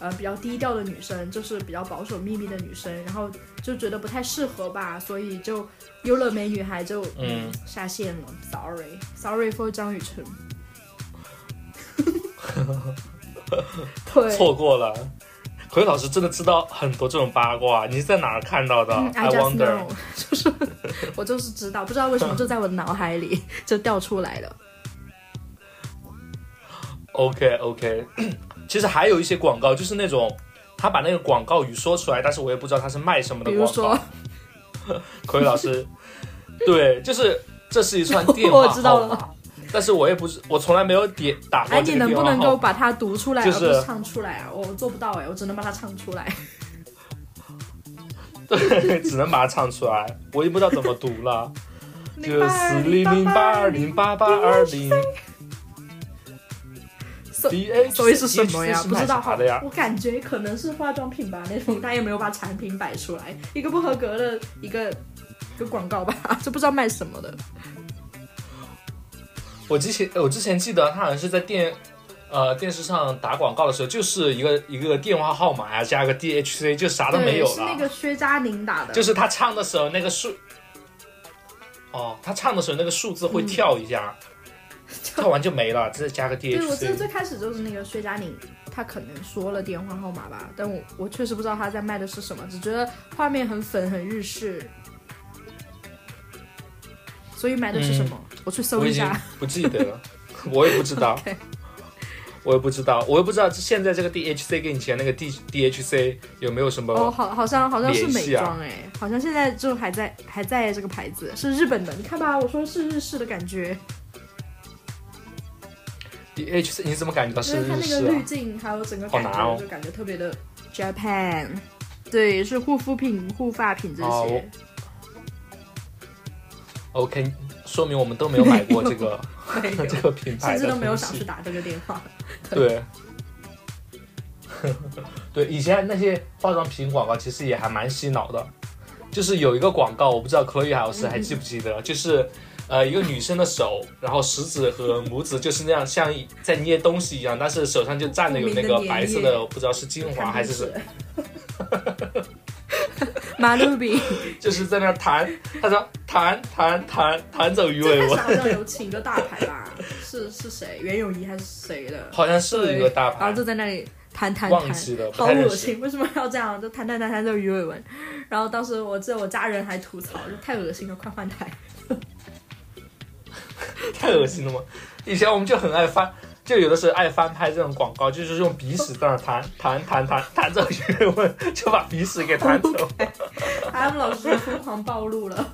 呃，比较低调的女生，就是比较保守秘密的女生，然后就觉得不太适合吧，所以就优乐美女孩就嗯下线了，sorry sorry for 张雨晨。[laughs] [laughs] 对，错过了。口语老师真的知道很多这种八卦，你是在哪儿看到的、嗯 i just wonder。know，[laughs] 就是我就是知道，不知道为什么就在我的脑海里就掉出来了。OK OK，其实还有一些广告，就是那种他把那个广告语说出来，但是我也不知道他是卖什么的比如广告说。，口语老师，对，就是这是一串电话 [laughs] 我知道了，但是我也不是，我从来没有点打过哎，这你能不。能够把它读出来，就是而不是唱出来啊？我做不到哎，我只能把它唱出来。[laughs] 对，只能把它唱出来，我也不知道怎么读了，[laughs] 就是零零八二零八八二零。所 D H 所以是什么呀？不知道好的呀我？感觉可能是化妆品吧，那种他也没有把产品摆出来，一个不合格的一个一个广告吧，[laughs] 就不知道卖什么的。我之前我之前记得他好像是在电呃电视上打广告的时候，就是一个一个电话号码呀，加个 D H C，就啥都没有了，是那。个薛佳凝打的，就是他唱的时候那个数，哦，他唱的时候那个数字会跳一下，[laughs] 跳完就没了，再加个 DHC 对，我 H 记得 C。最开始就是那个薛佳凝，她可能说了电话号码吧，但我我确实不知道她在卖的是什么，只觉得画面很粉很日式，所以买的是什么？我去搜一下。不记得了，[laughs] 我也不知道 [laughs] 我也不知道，我也不知道现在这个 D H C 跟以前那个 D D H C 有没有什么？哦，好，好像好像是美妆哎、好像现在就还在还在这个牌子，是日本的。你看吧，我说是日式的感觉，D H C 你怎么感觉到是因为它那个滤啊？镜还有整个感觉就感觉特别的 Japan。对，是护肤品、护发品这哦些。OK，说明我们都没有买过这个 [laughs] 这个品牌的甚至都没有想去打这个电话。[laughs] 对，[laughs] 对，以前那些化妆品广告其实也还蛮洗脑的，就是有一个广告，我不知道 Chloe 老师还记不记得，就是呃一个女生的手，然后食指和拇指就是那样像在捏东西一样，但是手上就蘸的有那个白色的的，不知道是精华还是什么，马路比，[laughs] 就是在那儿弹，他说弹弹弹弹走鱼尾纹，好像有请一个大牌吧？[laughs] 是是谁？袁咏仪还是谁的？好像是一个大牌然后就，在那里弹弹弹忘记了，好。恶心！为什么要这样？就弹弹弹弹走鱼尾纹，[laughs] 然后当时我记得我家人还吐槽，就太恶心了，快换台。太恶心了吗？以前我们就很爱翻，就有的时候爱翻拍这种广告，就是用鼻屎在那弹弹弹弹弹弹着鱼纹，就把鼻屎给弹走。[laughs] 他们老师疯狂暴露了。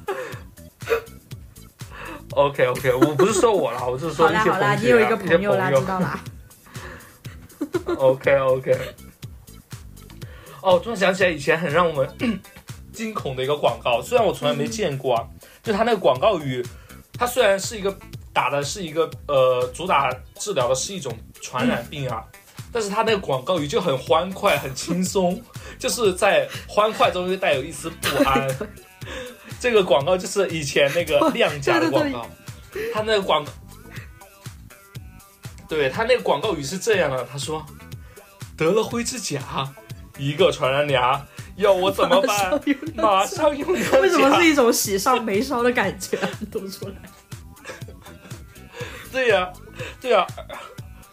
OK OK，我不是说我啦，我是说一些好啦好啦，同学啊你有一个朋友啦，知道啦。OK OK。哦，突然想起来以前很让我们 [clears throat] 惊恐的一个广告，虽然我从来没见过啊，就它那个广告语，它虽然是一个打的是一个呃主打治疗的是一种传染病啊，但是他那个广告语就很欢快、很轻松，[laughs] 就是在欢快中又带有一丝不安。[laughs] 这个广告就是以前那个亮家的广告，他那个广告。对他那个广告语是这样的，他说得了灰指甲，一个传染俩，要我怎么办？马上用。[laughs] 为什么是一种喜上眉梢的感觉啊？读出来。对呀、对呀、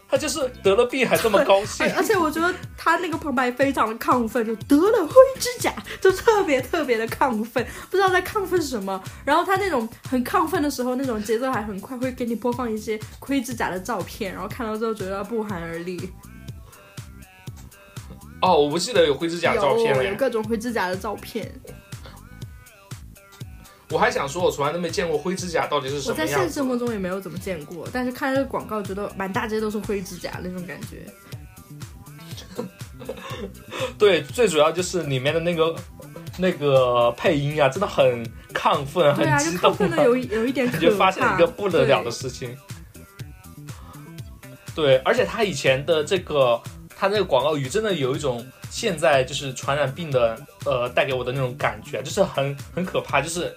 他就是得了病还这么高兴而。且我觉得他那个旁白非常的亢奋，就得了灰指甲，就特别特别的亢奋，不知道在亢奋什么。然后他那种很亢奋的时候，那种节奏还很快，会给你播放一些灰指甲的照片，然后看到之后觉得不寒而栗。哦，我不记得有灰指甲照片了。有有各种灰指甲的照片。我还想说，我从来都没见过灰指甲到底是什么样我在。现实生活中也没有怎么见过，但是看这个广告，觉得满大街都是灰指甲那种感觉。[laughs] 对，最主要就是里面的那个那个配音啊，真的很亢奋，很激动就亢奋的有有一点可感怕。觉发生一个不得了的对事情。对，而且他以前的这个，他那个广告语真的有一种现在就是传染病的呃带给我的那种感觉，就是很很可怕，就是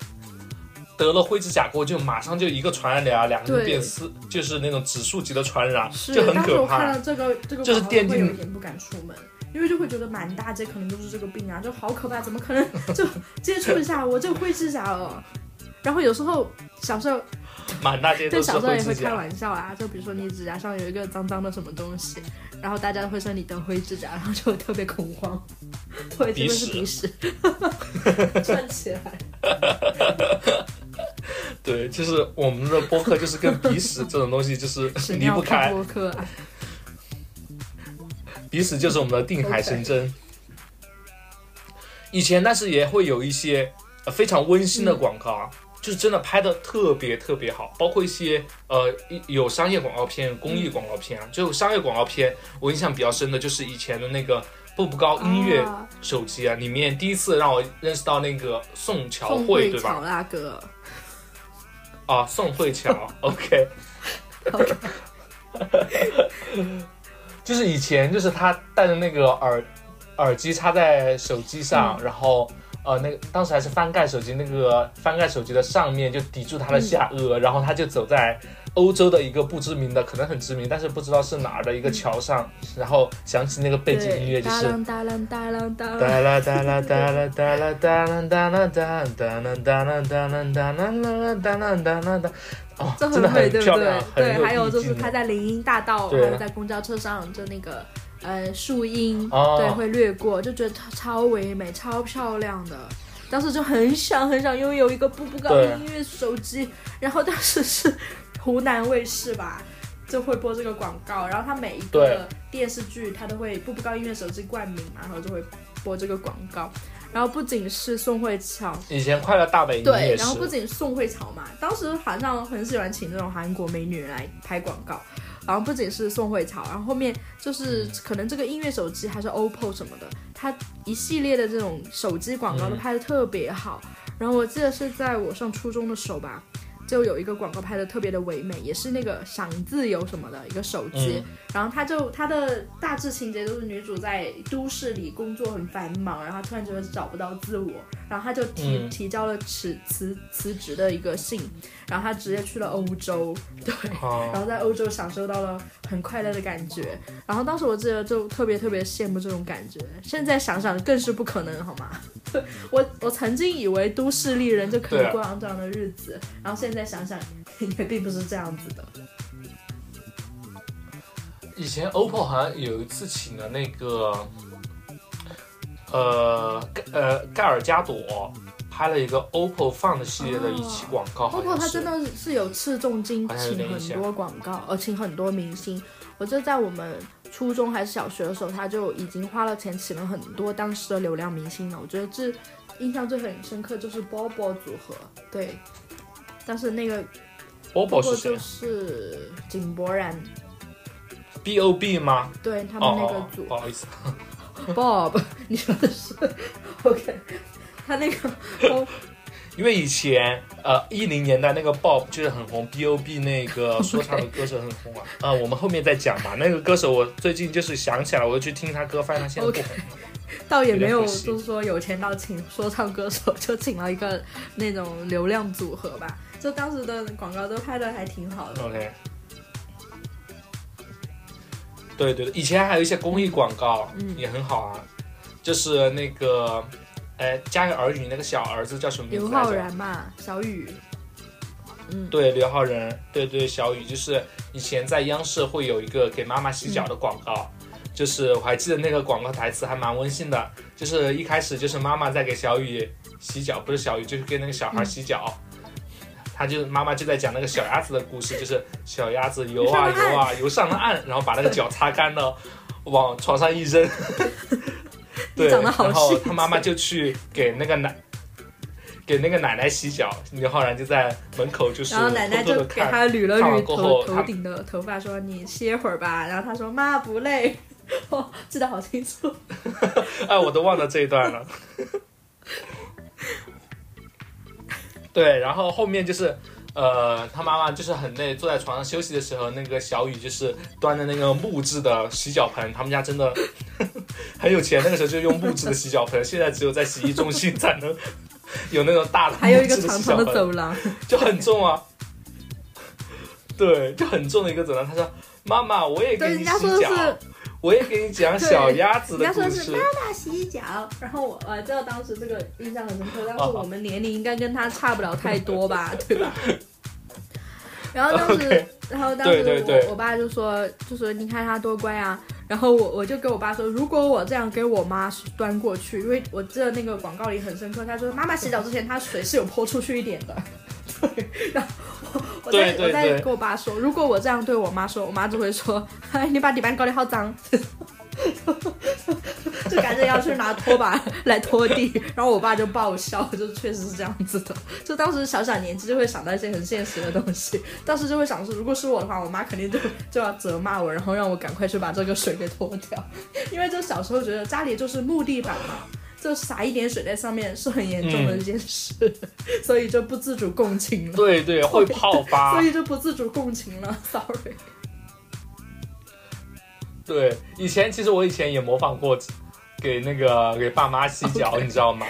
得了灰指甲过后就马上就一个传染俩，两个就对变四，就是那种指数级的传染，是，就很可怕到。这个这个就是电竞有点不敢出门，因为就会觉得满大街可能都是这个病啊，就好可怕，怎么可能 [laughs] 就接触一下我这灰指甲哦？然后有时候小时候 [laughs] 满大街都对，小时候也会开。玩笑啊，就比如说你指甲上有一个脏脏的什么东西，然后大家会说你得灰指甲，然后就会特别恐慌，会真的是鼻屎，[laughs] 串起来。[laughs] 对，就是我们的播客就是跟鼻屎这种东西就是 [laughs] 离不开，播客啊，[laughs] 鼻屎就是我们的定海神针。以前但是也会有一些呃非常温馨的广告啊，就是真的拍的特别特别好，包括一些呃有商业广告片、公益广告片啊。就商业广告片，我印象比较深的就是以前的那个步步高音乐啊手机啊，里面第一次让我认识到那个宋乔宋慧，对慧乔吧？那个，啊，宋慧乔，[laughs] OK。[laughs] 就是以前就是他戴着那个耳耳机插在手机上，嗯然后呃那个当时还是翻盖手机，那个翻盖手机的上面就抵住他的下颚，然后他就走在欧洲的一个不知名的，可能很知名，但是不知道是哪儿的一个桥上，然后响起那个背景音乐就是。哒啦哒啦哒啦哒啦哒啦哒啦哒哒啦哒啦哒啦哒啦哒啦哒啦哒啦哒，哦，这真的会对不对很漂亮，？很对，还有就是他在林荫大道，还对有在公交车上，就那个呃树荫，哦对，会掠过，就觉得它超唯美、超漂亮的。当时就很想很想拥有一个步步高音乐手机，然后当时是湖南卫视吧，就会播这个广告，然后它每一个电视剧它都会步步高音乐手机冠名嘛，然后就会播这个广告。然后不仅是宋慧乔，以前快乐大本营对，然后不，仅宋慧乔嘛，当时好像很喜欢请这种韩国美女来拍广告，然后不仅是宋慧乔，然后后面就是嗯。可能这个音乐手机还是 OPPO 什么的，它一系列的这种手机广告都拍的特别好。然后我记得是在我上初中的时候吧，就有一个广告拍的特别的唯美，也是那个想自由什么的一个手机，嗯。然后它就它的大致情节就是女主在都市里工作很繁忙，然后突然觉得找不到自我，然后他就提、嗯。提交了辞辞辞职的一个信，然后他直接去了欧洲，[laughs] 对，然哦，后在欧洲享受到了很快乐的感觉，然后当时我记得就特别特别羡慕这种感觉，现在想想更是不可能，好吗？[laughs] 我我曾经以为都市丽人就可以过上这样的日子，然后现在想想也并不是这样子的。以前 OPPO 好像有一次请了那个，呃盖呃盖尔加朵拍了一个 OPPO Find 系列的一期广告，好 OPPO 它真的是有斥重金请很多广告，呃，请很多明星。我记得在我们初中还是小学的时候，他就已经花了钱请了很多当时的流量明星了。我觉得这印象最很深刻就是 BOBO 组合，对，但是那个 BOBO 谁就？是井柏然，B O B 吗？对他们那个哦组、哦，不好意思，Bob，[laughs] 你说的是 OK，他那个 [laughs] 哦因为以前呃一零年代那个 Bob 就是很红，B O B 那个 [laughs] 说唱的歌手很红啊。呃，我们后面再讲吧。那个歌手我最近就是想起来，我就去听他歌，发现他现在不红了。倒也没有，就是说有钱到请说唱歌手，就请了一个那种流量组合吧。就当时的广告都拍的还挺好的。OK。对对对，以前还有一些公益广告，嗯。也很好啊，就是那个，哎，《家有儿女》那个小儿子叫什么名字刘昊？然嘛，小雨，嗯，对，刘昊然，对对，小雨，就是以前在央视会有一个给妈妈洗脚的广告，就是我还记得那个广告台词还蛮温馨的，就是一开始就是妈妈在给小雨洗脚，不是小雨，就是给那个小孩洗脚。他就妈妈就在讲那个小鸭子的故事，就是小鸭子游啊游啊游上了岸，然后把那个脚擦干了，往床上一扔。[laughs] [laughs] 对，然后他妈妈就去给那个奶给那个奶奶洗脚，刘昊然就在门口就是然后奶奶就给他捋了捋头头顶的头发，说你歇会儿吧。然后他说妈不累，[laughs] 哦，记得好清楚。哎，我都忘了这一段了。对，然后后面就是，呃，他妈妈就是很累，坐在床上休息的时候，那个小雨就是端着那个木质的洗脚盆，他们家真的很有钱，那个时候就用木质的洗脚盆，现在只有在洗浴中心才能有那种大的还有一个长长的走廊，就很重啊。[laughs] 对，就很重的一个走廊。他说：“妈妈，我也给对，你人家说的洗脚，是我也给你讲小鸭子人家的故事。说的是妈妈洗脚，然后我我知道当时这个印象很深刻，当时哦我们年龄应该跟他差不了太多吧，[laughs] 对吧？然后当时然后当时对对对我我爸就说就说你看他多乖啊，然后我我就跟我爸说，如果我这样给我妈端过去，因为我记得那个广告里很深刻，他说妈妈洗澡之前，她水是有泼出去一点的。[laughs] 对，然后 [laughs] 我我再对对我再跟我爸说，如果我这样对我妈说，我妈只会说，[laughs] 哎，你把地板搞得好脏，[laughs] 就赶紧要去拿拖把来拖地，然后我爸就爆笑，就确实是这样子的。就当时小小年纪就会想到一些很现实的东西，当时就会想说，如果是我的话，我妈肯定就就要责骂我，然后让我赶快去把这个水给拖掉，因为就小时候觉得家里就是木地板嘛。就洒一点水在上面是很严重的一件事，所以就不自主共情了。对对，会泡发 [laughs] 所。以就不自主共情了，sorry。对，以前其实我以前也模仿过，给那个给爸妈洗脚你知道吗？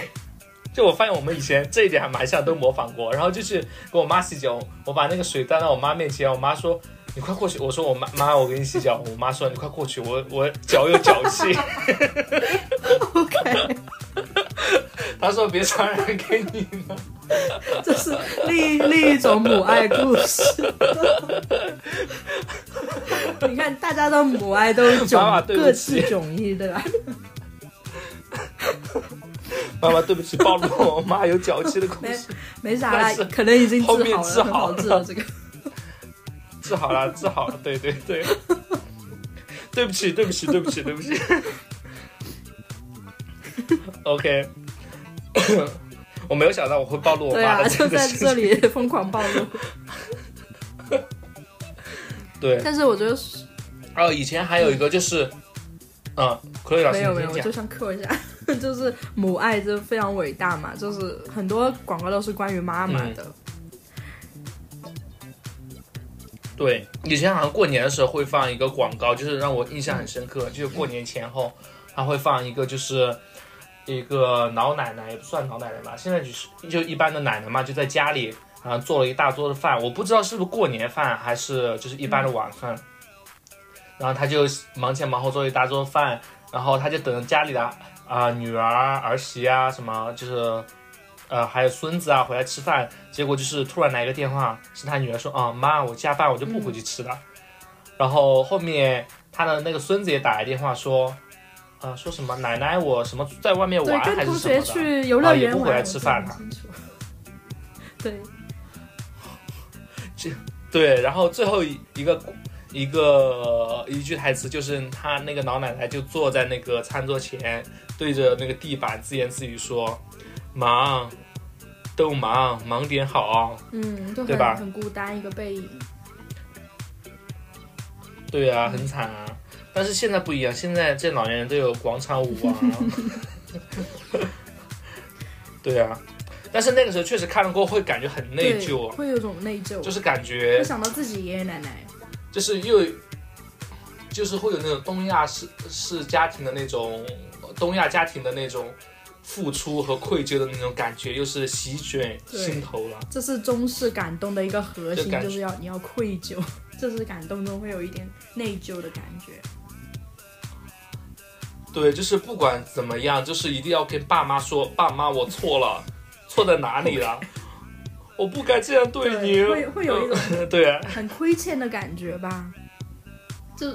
就我发现我们以前这一点还蛮像，都模仿过。然后就是给我妈洗脚，我把那个水端到我妈面前，我妈说：“你快过去。”我说：“我妈妈，我给你洗脚。”我妈说：“你快过去，我 [laughs] 我脚有脚气。OK，” [laughs] 她说：“别传染给你呢。[laughs] 这是另一另一种母爱故事。你看，大家的母爱都妈妈迥各自迥异，对吧？”妈妈，对不起，暴露了我妈有脚气的故没事。没啥啦，可能已经治好了，好治了这个。治好了，治好了，对对对。[laughs] 对不起，对不起，对不起，对不起。OK，[coughs] 我没有想到我会暴露我对啊，妈的就。在这里 [laughs] 疯狂暴露。对，但是我觉得是哦，以前还有一个就是，嗯，可以老师没有没有，我就。想 Q 一下，[laughs] 就是母爱就非常伟大嘛，就是很多广告都是关于妈妈的。对，以前好像过年的时候会放一个广告，就是让我印象很深刻，就是过年前后，他会放一个就是一个老奶奶，也不算老奶奶吧，现在就是就一般的奶奶嘛，就在家里然后做了一大桌的饭，我不知道是不是过年饭还是就是一般的晚饭，然后他就忙前忙后做一大桌饭，然后他就等着家里的啊、女儿儿媳啊什么就是。呃，还有孙子啊，回来吃饭，结果就是突然来个电话，是他女儿说，啊、妈，我加班，我就不回去吃了。然后后面他的那个孙子也打来电话说，呃，说什么奶奶我什么在外面，玩还是什么的，去游乐园，啊也不回来吃饭了。对，对，然后最后一一个一个一句台词就是他那个老奶奶就坐在那个餐桌前，对着那个地板自言自语说：“忙，都忙，忙点好。嗯，就很对吧很孤单一个背影。”对啊，很惨啊。但是现在不一样，现在这老年人都有广场舞啊。[laughs] 对啊，但是那个时候确实看了过后会感觉很内疚，会有种内疚，就是感觉会想到自己爷爷奶奶。就是又就是会有那种东亚式式家庭的那种东亚家庭的那种付出和愧疚的那种感觉，又是席卷心头了。这是中式感动的一个核心，就就是要你要愧疚，这是感动中会有一点内疚的感觉。对，就是不管怎么样，就是一定要跟爸妈说，爸妈我错了，错在哪里了？[laughs] 我不该这样对你。会会有一种 [laughs] 对啊，很亏欠的感觉吧，就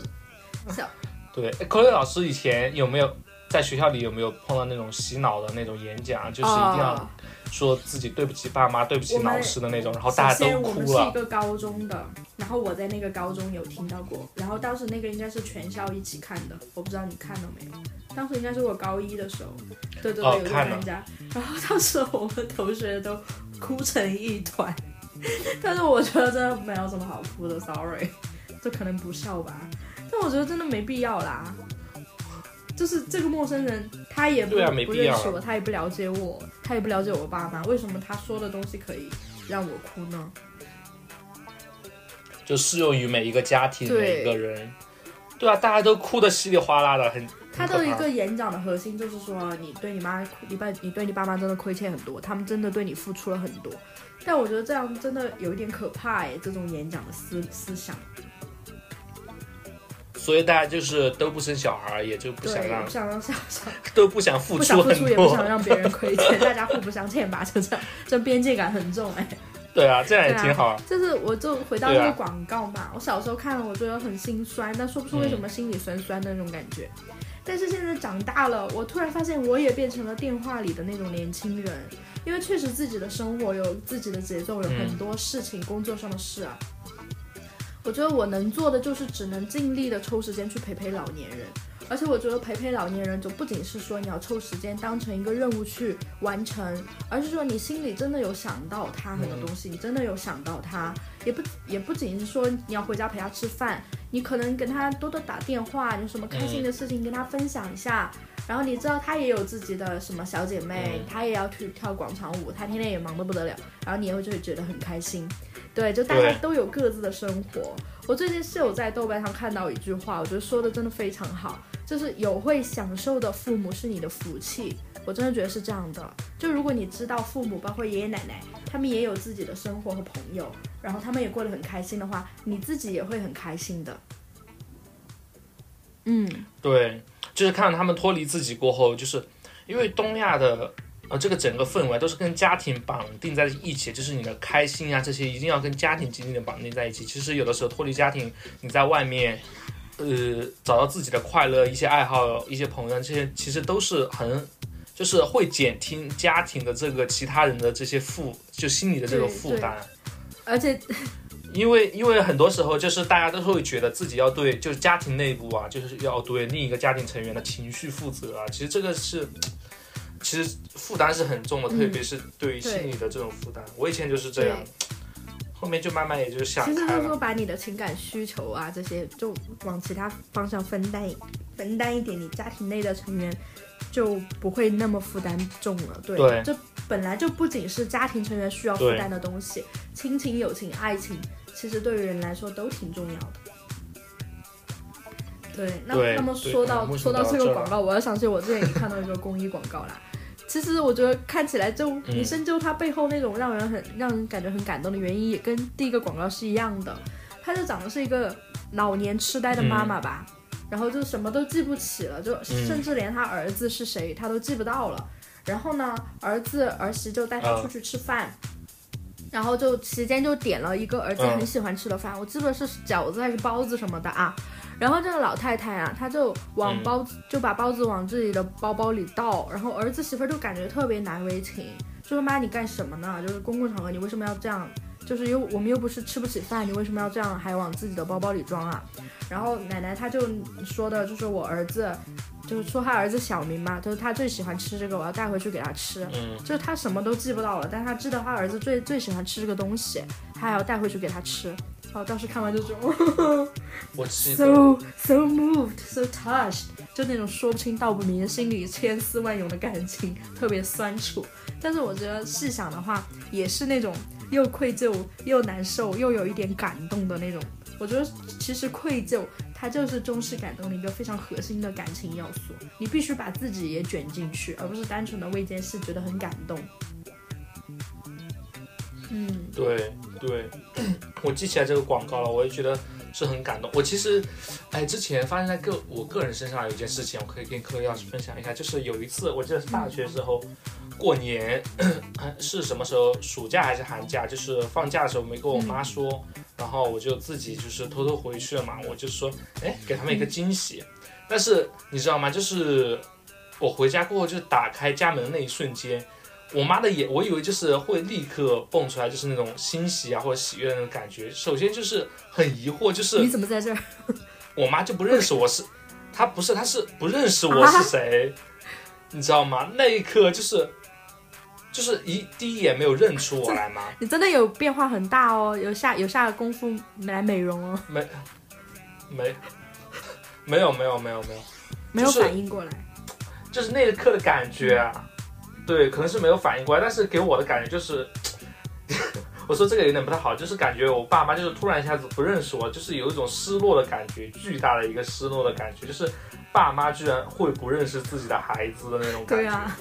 小对。哎口雷老师以前有没有在学校里有没有碰到那种洗脑的那种演讲，就是一定要哦说自己对不起爸妈、对不起老师的那种，然后大家都哭我们是一。个高中的，然后我在那个高中有听到过，然后当时那个应该是全校一起看的，我不知道你看了没有。当时应该是我高一的时候，对对对，哦看了参加，然后当时我们同学都哭成一团，但是我觉得真的没有什么好哭的，sorry，这可能不笑吧，但我觉得真的没必要啦。就是这个陌生人，他也不、啊不认识我，他也不了解我，他也不了解我爸妈，为什么他说的东西可以让我哭呢？就适用于每一个家庭、每一个人。对啊，大家都哭的稀里哗啦的，很他的一个演讲的核心就是说，你对你妈、你爸、你对你爸妈真的亏欠很多，他们真的对你付出了很多。但我觉得这样真的有一点可怕哎，这种演讲的思思想，所以大家就是都不生小孩，也就不，想让不想让小小 [laughs] 都不想付出不想付出，也不想。让别人亏欠，[laughs] 大家互不相欠吧，就这样，这边界感很重哎。对啊，这样也挺好。就是我就回到这个广告嘛，我小时候看了，我觉得很心酸，但说不出为什么心里酸酸的那种感觉。但是现在长大了，我突然发现我也变成了电话里的那种年轻人，因为确实自己的生活有自己的节奏，有很多事情，工作上的事啊。我觉得我能做的就是只能尽力的抽时间去陪陪老年人，而且我觉得陪陪老年人就不仅是说你要抽时间当成一个任务去完成，而是说你心里真的有想到他很多东西，你真的有想到他，也不也不仅是说你要回家陪他吃饭，你可能跟他多多打电话，有什么开心的事情跟他分享一下。然后你知道她也有自己的什么小姐妹，嗯他也要去跳广场舞，她天天也忙得不得了，然后你也会就会觉得很开心。对，就大家都有各自的生活。我最近是有在豆瓣上看到一句话，我觉得说的真的非常好，就是有会享受的父母是你的福气。我真的觉得是这样的。就如果你知道父母，包括爷爷奶奶，他们也有自己的生活和朋友，然后他们也过得很开心的话，你自己也会很开心的。嗯，对，就是看到他们脱离自己过后，就是因为东亚的呃这个整个氛围都是跟家庭绑定在一起，就是你的开心啊这些一定要跟家庭紧紧的绑定在一起。其实有的时候脱离家庭，你在外面。呃，找到自己的快乐，一些爱好，一些朋友，这些其实都是很，就是会减轻家庭的这个其他人的这些负，就心理的这个负担。而且因为因为很多时候就是大家都会觉得自己要对就是家庭内部啊，就是要对另一个家庭成员的情绪负责啊。其实这个是，其实负担是很重的，嗯特别是对于心理的这种负担。我以前就是这样，后面就慢慢也就想其实。就是说把你的情感需求啊这些，就往其他方向分担分担一点，你家庭内的成员就不会那么负担重了。对，对这本来就不仅是家庭成员需要负担的东西，亲情、友情、爱情，其实对于人来说都挺重要的。对，那对那么说到嗯说到这个广告，我要想起我之前也看到一个公益广告啦。其实我觉得看起来就嗯你深究它背后那种让人很让人感觉很感动的原因，也跟第一个广告是一样的。它就讲的是一个老年痴呆的妈妈吧，然后就什么都记不起了，就甚至连他儿子是谁他都记不到了。然后呢，儿子儿媳就带他出去吃饭，然后就期间就点了一个儿子很喜欢吃的饭，我记得是饺子还是包子什么的啊。然后这个老太太啊，她就往包子、就把包子往自己的包包里倒，然后儿子媳妇儿就感觉特别难为情，就说妈你干什么呢？就是公共场合你为什么要这样？就是又我们又不是吃不起饭，你为什么要这样还往自己的包包里装啊？然后奶奶她就说的就是我儿子，就是说他儿子小明嘛，就是他最喜欢吃这个，我要带回去给他吃。嗯，就是他什么都记不到了，但他知道他儿子最最喜欢吃这个东西，他还要带回去给他吃。哦，当时看完就这种我 [laughs] 记得 so so moved, so touched，就那种说不清道不明，心里千丝万涌的感情，特别酸楚。但是我觉得细想的话，也是那种又愧疚又难受又有一点感动的那种。我觉得其实愧疚它就是中式感动的一个非常核心的感情要素，你必须把自己也卷进去，而不是单纯的为一件事觉得很感动。嗯，对对，我记起来这个广告了，我也觉得是很感动。我其实，哎，之前发生在个我个人身上有一件事情，我可以跟科老师分享一下，就是有一次，我记得是大学时候过年，[clears throat] 是什么时候？暑假还是寒假？就是放假的时候没跟我妈说，然后我就自己就是偷偷回去了嘛，我就说，哎，给他们一个惊喜。但是你知道吗？就是我回家过后，就打开家门的那一瞬间。我妈的眼，我以为就是会立刻蹦出来，就是那种欣喜啊或者喜悦的那种感觉。首先就是很疑惑，就是你怎么在这儿？[laughs] 我妈就不认识我是，她不是，她是不认识我是谁，你知道吗？那一刻就是就是一第一眼没有认出我来吗？[laughs] 你真的有变化很大哦，有下有下功夫来美容哦，没没没有没有没有没有，没有就是反应过来。就是那一刻的感觉啊，对，可能是没有反应过来，但是给我的感觉就是，[laughs] 我说这个有点不太好，就是感觉我爸妈就是突然一下子不认识我，就是有一种失落的感觉，巨大的一个失落的感觉，就是爸妈居然会不认识自己的孩子的那种感觉。对啊，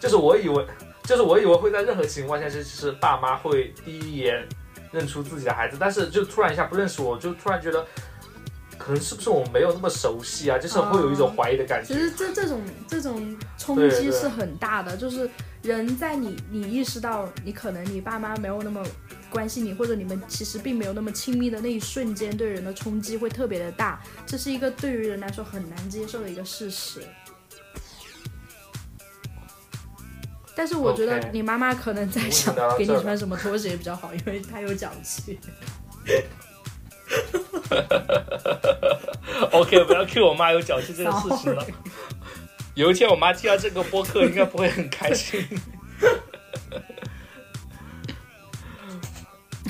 就是我以为，[laughs] 就是我以为会在任何情况下，就是爸妈会第一眼认出自己的孩子，但是就突然一下不认识我，就突然觉得可能是不是我们没有那么熟悉啊，就是会有一种怀疑的感觉。其实这这种这种冲击是很大的，就是人在你你意识到你可能你爸妈没有那么关心你，或者你们其实并没有那么亲密的那一瞬间，对人的冲击会特别的大，这是一个对于人来说很难接受的一个事实。但是我觉得你妈妈可能在想给你穿什么拖鞋比较好，因为她有脚气。[laughs] OK，不要 Q 我妈有脚气这个事情了。有一天我妈听到这个播客，应该不会很开心。[laughs]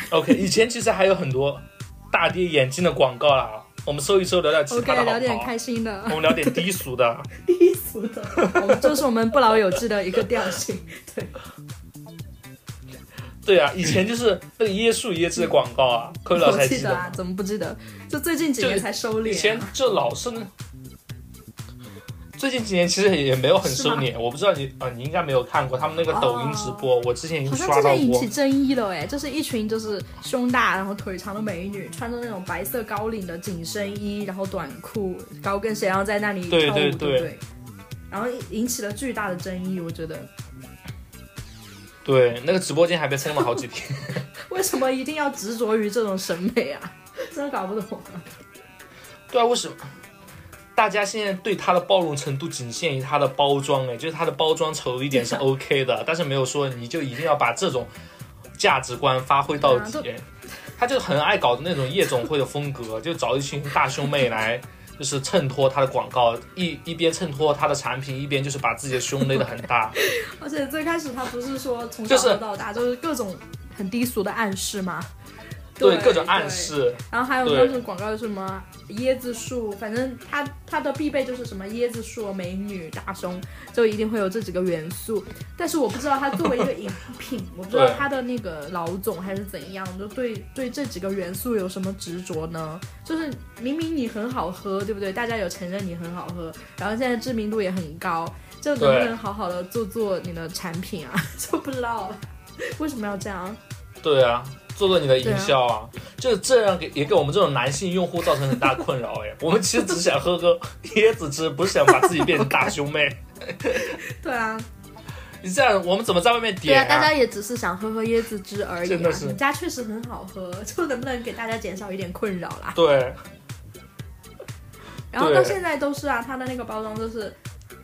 OK，以前其实还有很多大跌眼镜的广告啦，我们搜一搜，聊聊其 OK，他的好聊点？开心的我。们聊点低俗的。[laughs] 低俗的，我们这是我们不老有志的一个调性。[laughs] 对，对啊，以前就是那个椰树椰汁的广告啊，柯、嗯老师我记得啊还记得吗，？怎么不记得？就最近几年才收敛以前。就老是那。最近几年其实也没有很收敛，我不知道你啊、你应该没有看过他们那个抖音直播，我之前刷到过之前引起。争议了哎，就是一群就是胸大然后腿长的美女，穿着那种白色高领的紧身衣，然后短裤、高跟鞋，然后在那里跳舞，对对对不对？然后引起了巨大的争议，我觉得对，那个直播间还被封了好几天。[laughs] [laughs] 为什么一定要执着于这种审美啊？真的搞不懂啊。对啊，为什么？大家现在对它的包容程度仅限于它的包装，哎，就是它的包装丑一点是 OK 的，但是没有说你就一定要把这种价值观发挥到底。对他就很爱搞的那种夜总会的风格，就找一群大胸妹来，就是衬托他的广告，一一边衬托他的产品，一边就是把自己的胸勒得很大。[laughs] 而且最开始他不是说从小到大，就是各种很低俗的暗示吗？对，各种暗示。然后还有对当时广告是什么椰子树，反正它它的必备就是什么椰子树、美女、大胸，就一定会有这几个元素。但是我不知道它作为一个饮品，[laughs] 我不知道它的那个老总还是怎样，就对对这几个元素有什么执着呢？就是明明你很好喝，对不对？大家有承认你很好喝，然后现在知名度也很高，就能不能好好的做做你的产品啊？[laughs] 就不知道为什么要这样。对啊，做做你的营销啊，就是这样给也给我们这种男性用户造成很大困扰哎。[laughs] 我们其实只想喝喝椰子汁，不是想把自己变成大胸妹。对啊，你这样我们怎么在外面点对啊，点大家也只是想喝喝椰子汁而已、啊。真的是你家确实很好喝，就能不能给大家减少一点困扰啦？对，然后到现在都是啊，它的那个包装就是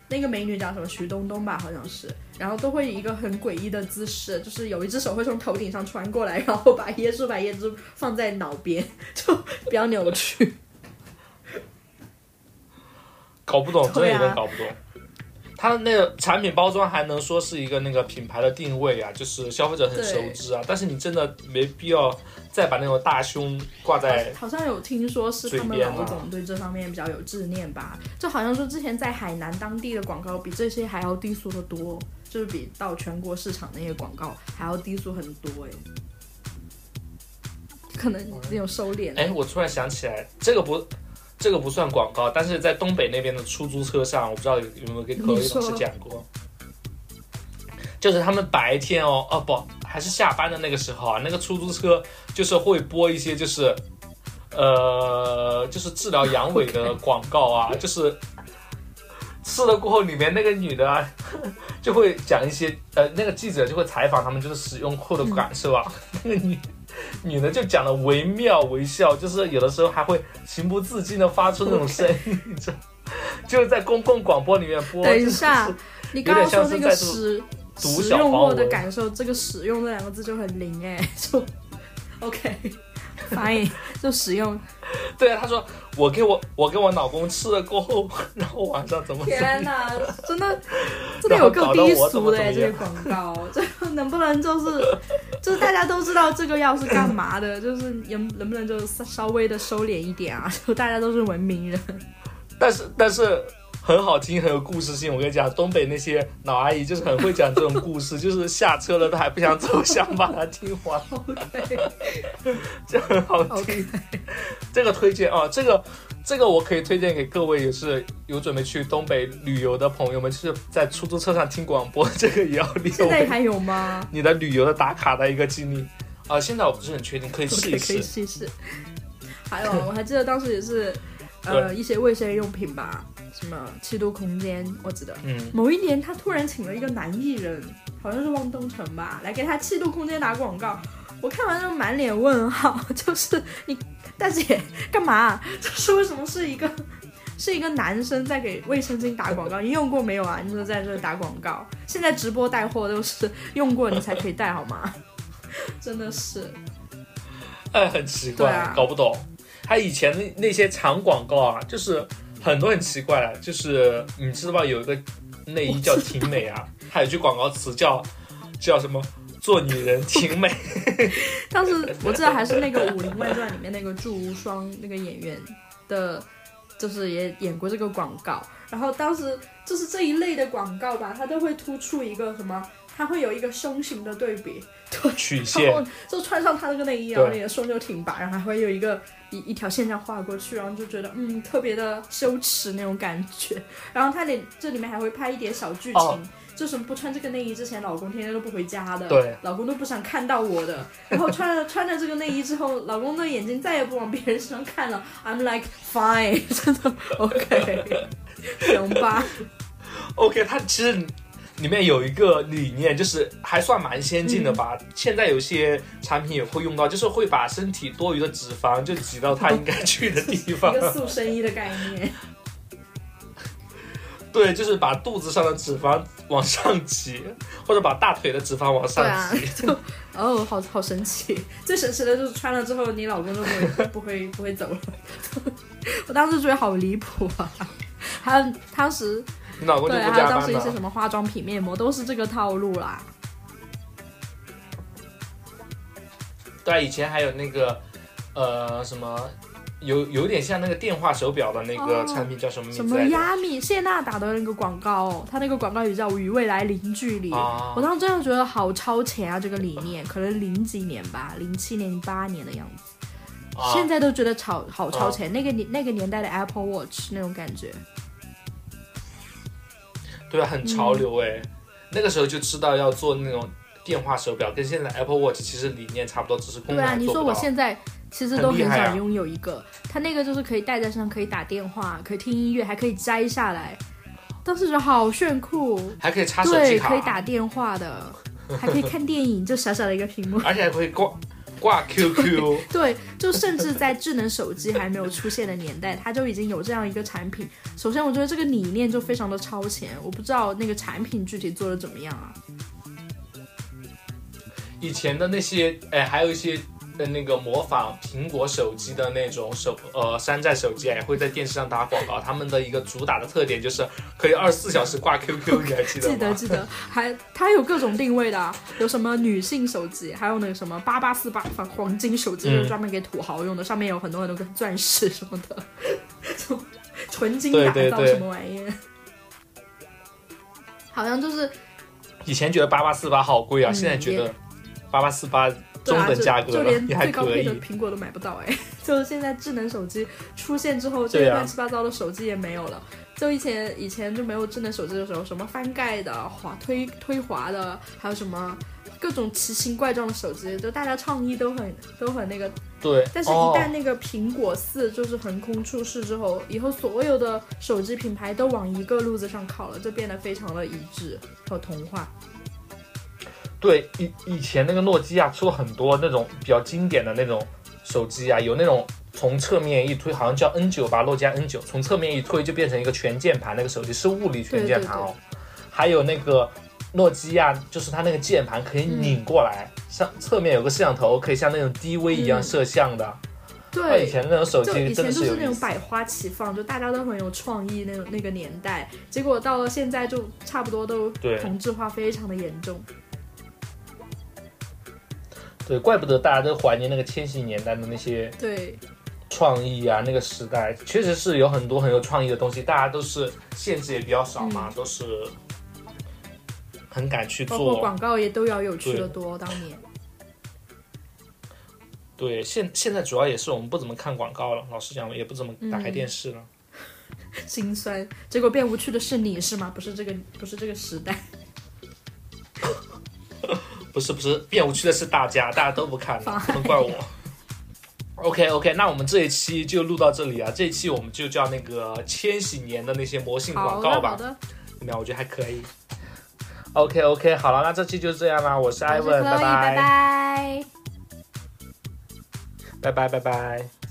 那个美女叫什么徐冬冬吧，好像是，然后都会以一个很诡异的姿势，就是有一只手会从头顶上穿过来，然后把椰树把椰汁放在脑边，就比较扭曲。搞不懂，真的搞不懂。它的那个产品包装还能说是一个那个品牌的定位啊，就是消费者很熟知啊。但是你真的没必要再把那种大胸挂在好像有听说是他们老总对这方面比较有执念吧，就好像说之前在海南当地的广告比这些还要低俗的多，就是比到全国市场那些广告还要低俗很多哎，可能那种收敛。哎，我突然想起来，这个不，这个不算广告，但是在东北那边的出租车上，我不知道有有没有给各位老师讲过，就是他们白天哦，哦不，还是下班的那个时候啊，那个出租车就是会播一些就是，呃，就是治疗阳痿的广告啊，[laughs] 就是吃了过后，里面那个女的啊，[laughs] 就会讲一些，呃，那个记者就会采访他们，就是使用后的感受啊，[laughs] 那个女。女的就讲的惟妙惟肖，就是有的时候还会情不自禁的发出那种声音，你知道，就是在公共广播里面播。等一下就是，你刚刚说那个使读小使用过的感受，这个使用这两个字就很灵哎，就 OK。fine，就使用。[laughs] 对啊，他说我给我我给我老公吃了过后，然后晚上怎么天哪，真的真 [laughs] 的有够低俗的哎，这然后搞得我怎么怎么样个广告，这能不能就是就是大家都知道这个药是干嘛的，就是能能不能就稍微的收敛一点啊？[laughs] 就大家都是文明人，但是但是很好听，很有故事性。我跟你讲，东北那些老阿姨就是很会讲这种故事，就是下车了都还不想走，想把它听完，OK [laughs] 这很好听。这个推荐啊，这个这个我可以推荐给各位也是有准备去东北旅游的朋友们，就是在出租车上听广播，这个也要利用现在还有吗？[laughs] 你的旅游的打卡的一个经历。啊、现在我不是很确定，可以试一 OK，[laughs] 可以试。试一试。还有，我还记得当时也是呃一些卫生用品吧，什么七度空间，我记得嗯，某一年他突然请了一个男艺人，好像是汪东城吧，来给他七度空间打广告。我看完之后满脸问号，[laughs] 就是你大姐干嘛？就是为什么是一个 [laughs] 是一个男生在给卫生巾打广告？你用过没有啊？你说在这打广告。现在直播带货都是用过你才可以带好吗？[laughs] 真的是，哎，很奇怪，啊搞不懂。他以前那那些长广告啊，就是很多很奇怪的，就是你知道吧？有一个内衣叫挺美啊，[laughs] 还有句广告词叫叫什么？做女人挺美。[laughs] 当时我记得还是那个《武林外传》里面那个祝无双那个演员的，就是也演过这个广告。然后当时就是这一类的广告吧，它都会突出一个什么，它会有一个胸型的对比，然曲线后就穿上它那个内衣，然后你的胸就挺拔，然后还会有一个一一条线这样划过去，然后就觉得嗯特别的羞耻那种感觉。然后他里这里面还会拍一点小剧情。哦就是不穿这个内衣之前，老公天天都不回家的，对，老公都不想看到我的。然后穿了穿了这个内衣之后，老公的眼睛再也不往别人身上看了。I'm like fine，[laughs] 真的 OK，[laughs] 行吧？OK，他其实里面有一个理念，就是还算蛮先进的嗯吧。现在有些产品也会用到，就是会把身体多余的脂肪就挤到它应该去的地方一。个塑身衣的概念。[laughs] 对，就是把肚子上的脂肪往上挤，[laughs] 或者把大腿的脂肪往上对啊挤。，就哦，好好神奇。最神奇的就是穿了之后，你老公都不会 [laughs] 不会不会走了。我当时觉得好离谱啊！还有当时你老公就对，不加班了当时一些什。么化妆品、面膜都是这个套路啦。对啊，以前还有那个呃什么，有有点像那个电话手表的那个哦产品叫什么什么？亚米谢娜打的那个广告，它那个广告语叫“与未来零距离”。啊我当时真的觉得好超前啊！这个理念，可能零几年吧，零七年、零八年的样子，啊现在都觉得超好超前。那个年那个年代的 Apple Watch 那种感觉，对啊，很潮流哎、那个时候就知道要做那种电话手表，跟现在的 Apple Watch 其实理念差不多，只是功能对啊，你说。我现在其实都很想拥有一个，它那个就是可以戴在身上，可以打电话，可以听音乐，还可以摘下来，当时觉得好炫酷。还可以插手机对，卡，可以打电话的，还可以看电影，就小小的一个屏幕。[laughs] 而且还可以挂挂 QQ。[laughs] 对，就甚至在智能手机还没有出现的年代，它就已经有这样一个产品。首先，我觉得这个理念就非常的超前，我不知道那个产品具体做的怎么样啊。以前的那些，哎，还有一些呃那个模仿苹果手机的那种手呃山寨手机，也会在电视上打广告。他们的一个主打的特点就是可以二十四小时挂 QQ，你还记得吗？记得记得，还它有各种定位的啊，有什么女性手机，还有那个什么八八四八黄金手机，嗯就是专门给土豪用的，上面有很多很多个钻石什么的，就纯金打造什么玩意儿。[laughs] 好像就是以前觉得八八四八好贵啊，嗯现在觉得八八四八中等就价格了，就连 [laughs] 最高配的。苹果都买不到哎。[laughs] 就是现在智能手机出现之后，这些对啊乱七八糟的手机也没有了。就以前以前就没有智能手机的时候，什么翻盖的、滑推推滑的，还有什么各种奇形怪状的手机，就大家创意都很都很那个。对，但是，一哦旦那个苹果四就是横空出世之后，以后所有的手机品牌都往一个路子上靠了，就变得非常的一致和同化。对，以以前那个诺基亚出了很多那种比较经典的那种手机啊，有那种从侧面一推，好像叫 N 九吧，诺基亚 N 九，从侧面一推就变成一个全键盘，那个手机是物理全键盘哦。还有那个诺基亚，就是它那个键盘可以拧过来，像侧面有个摄像头，可以像那种 DV 一样嗯摄像的。那、对，以前那种手机以前就是。那种百花齐放，就大家都很有创意那种那个年代，结果到了现在就差不多都对同质化非常的严重。对，怪不得大家都怀念那个千禧年代的那些对，创意啊，那个时代确实是有很多很有创意的东西，大家都是限制也比较少嘛，都是很敢去做包括做。广告也都要有趣的多。当年对，现现在主要也是我们不怎么看广告了，老实讲，也不怎么打开电视了。[laughs] 心酸，结果变无趣的是你是吗？不是这个，不是这个时代。不是不是，变无趣的是大家，大家都不看了，不能怪我。OK OK，那我们这一期就录到这里啊，这一期我们就叫那个千禧年的那些魔性广告吧，怎么样？我觉得还可以。OK OK，好了，那这期就这样啦，我是艾我是文，拜拜拜拜。拜拜拜拜。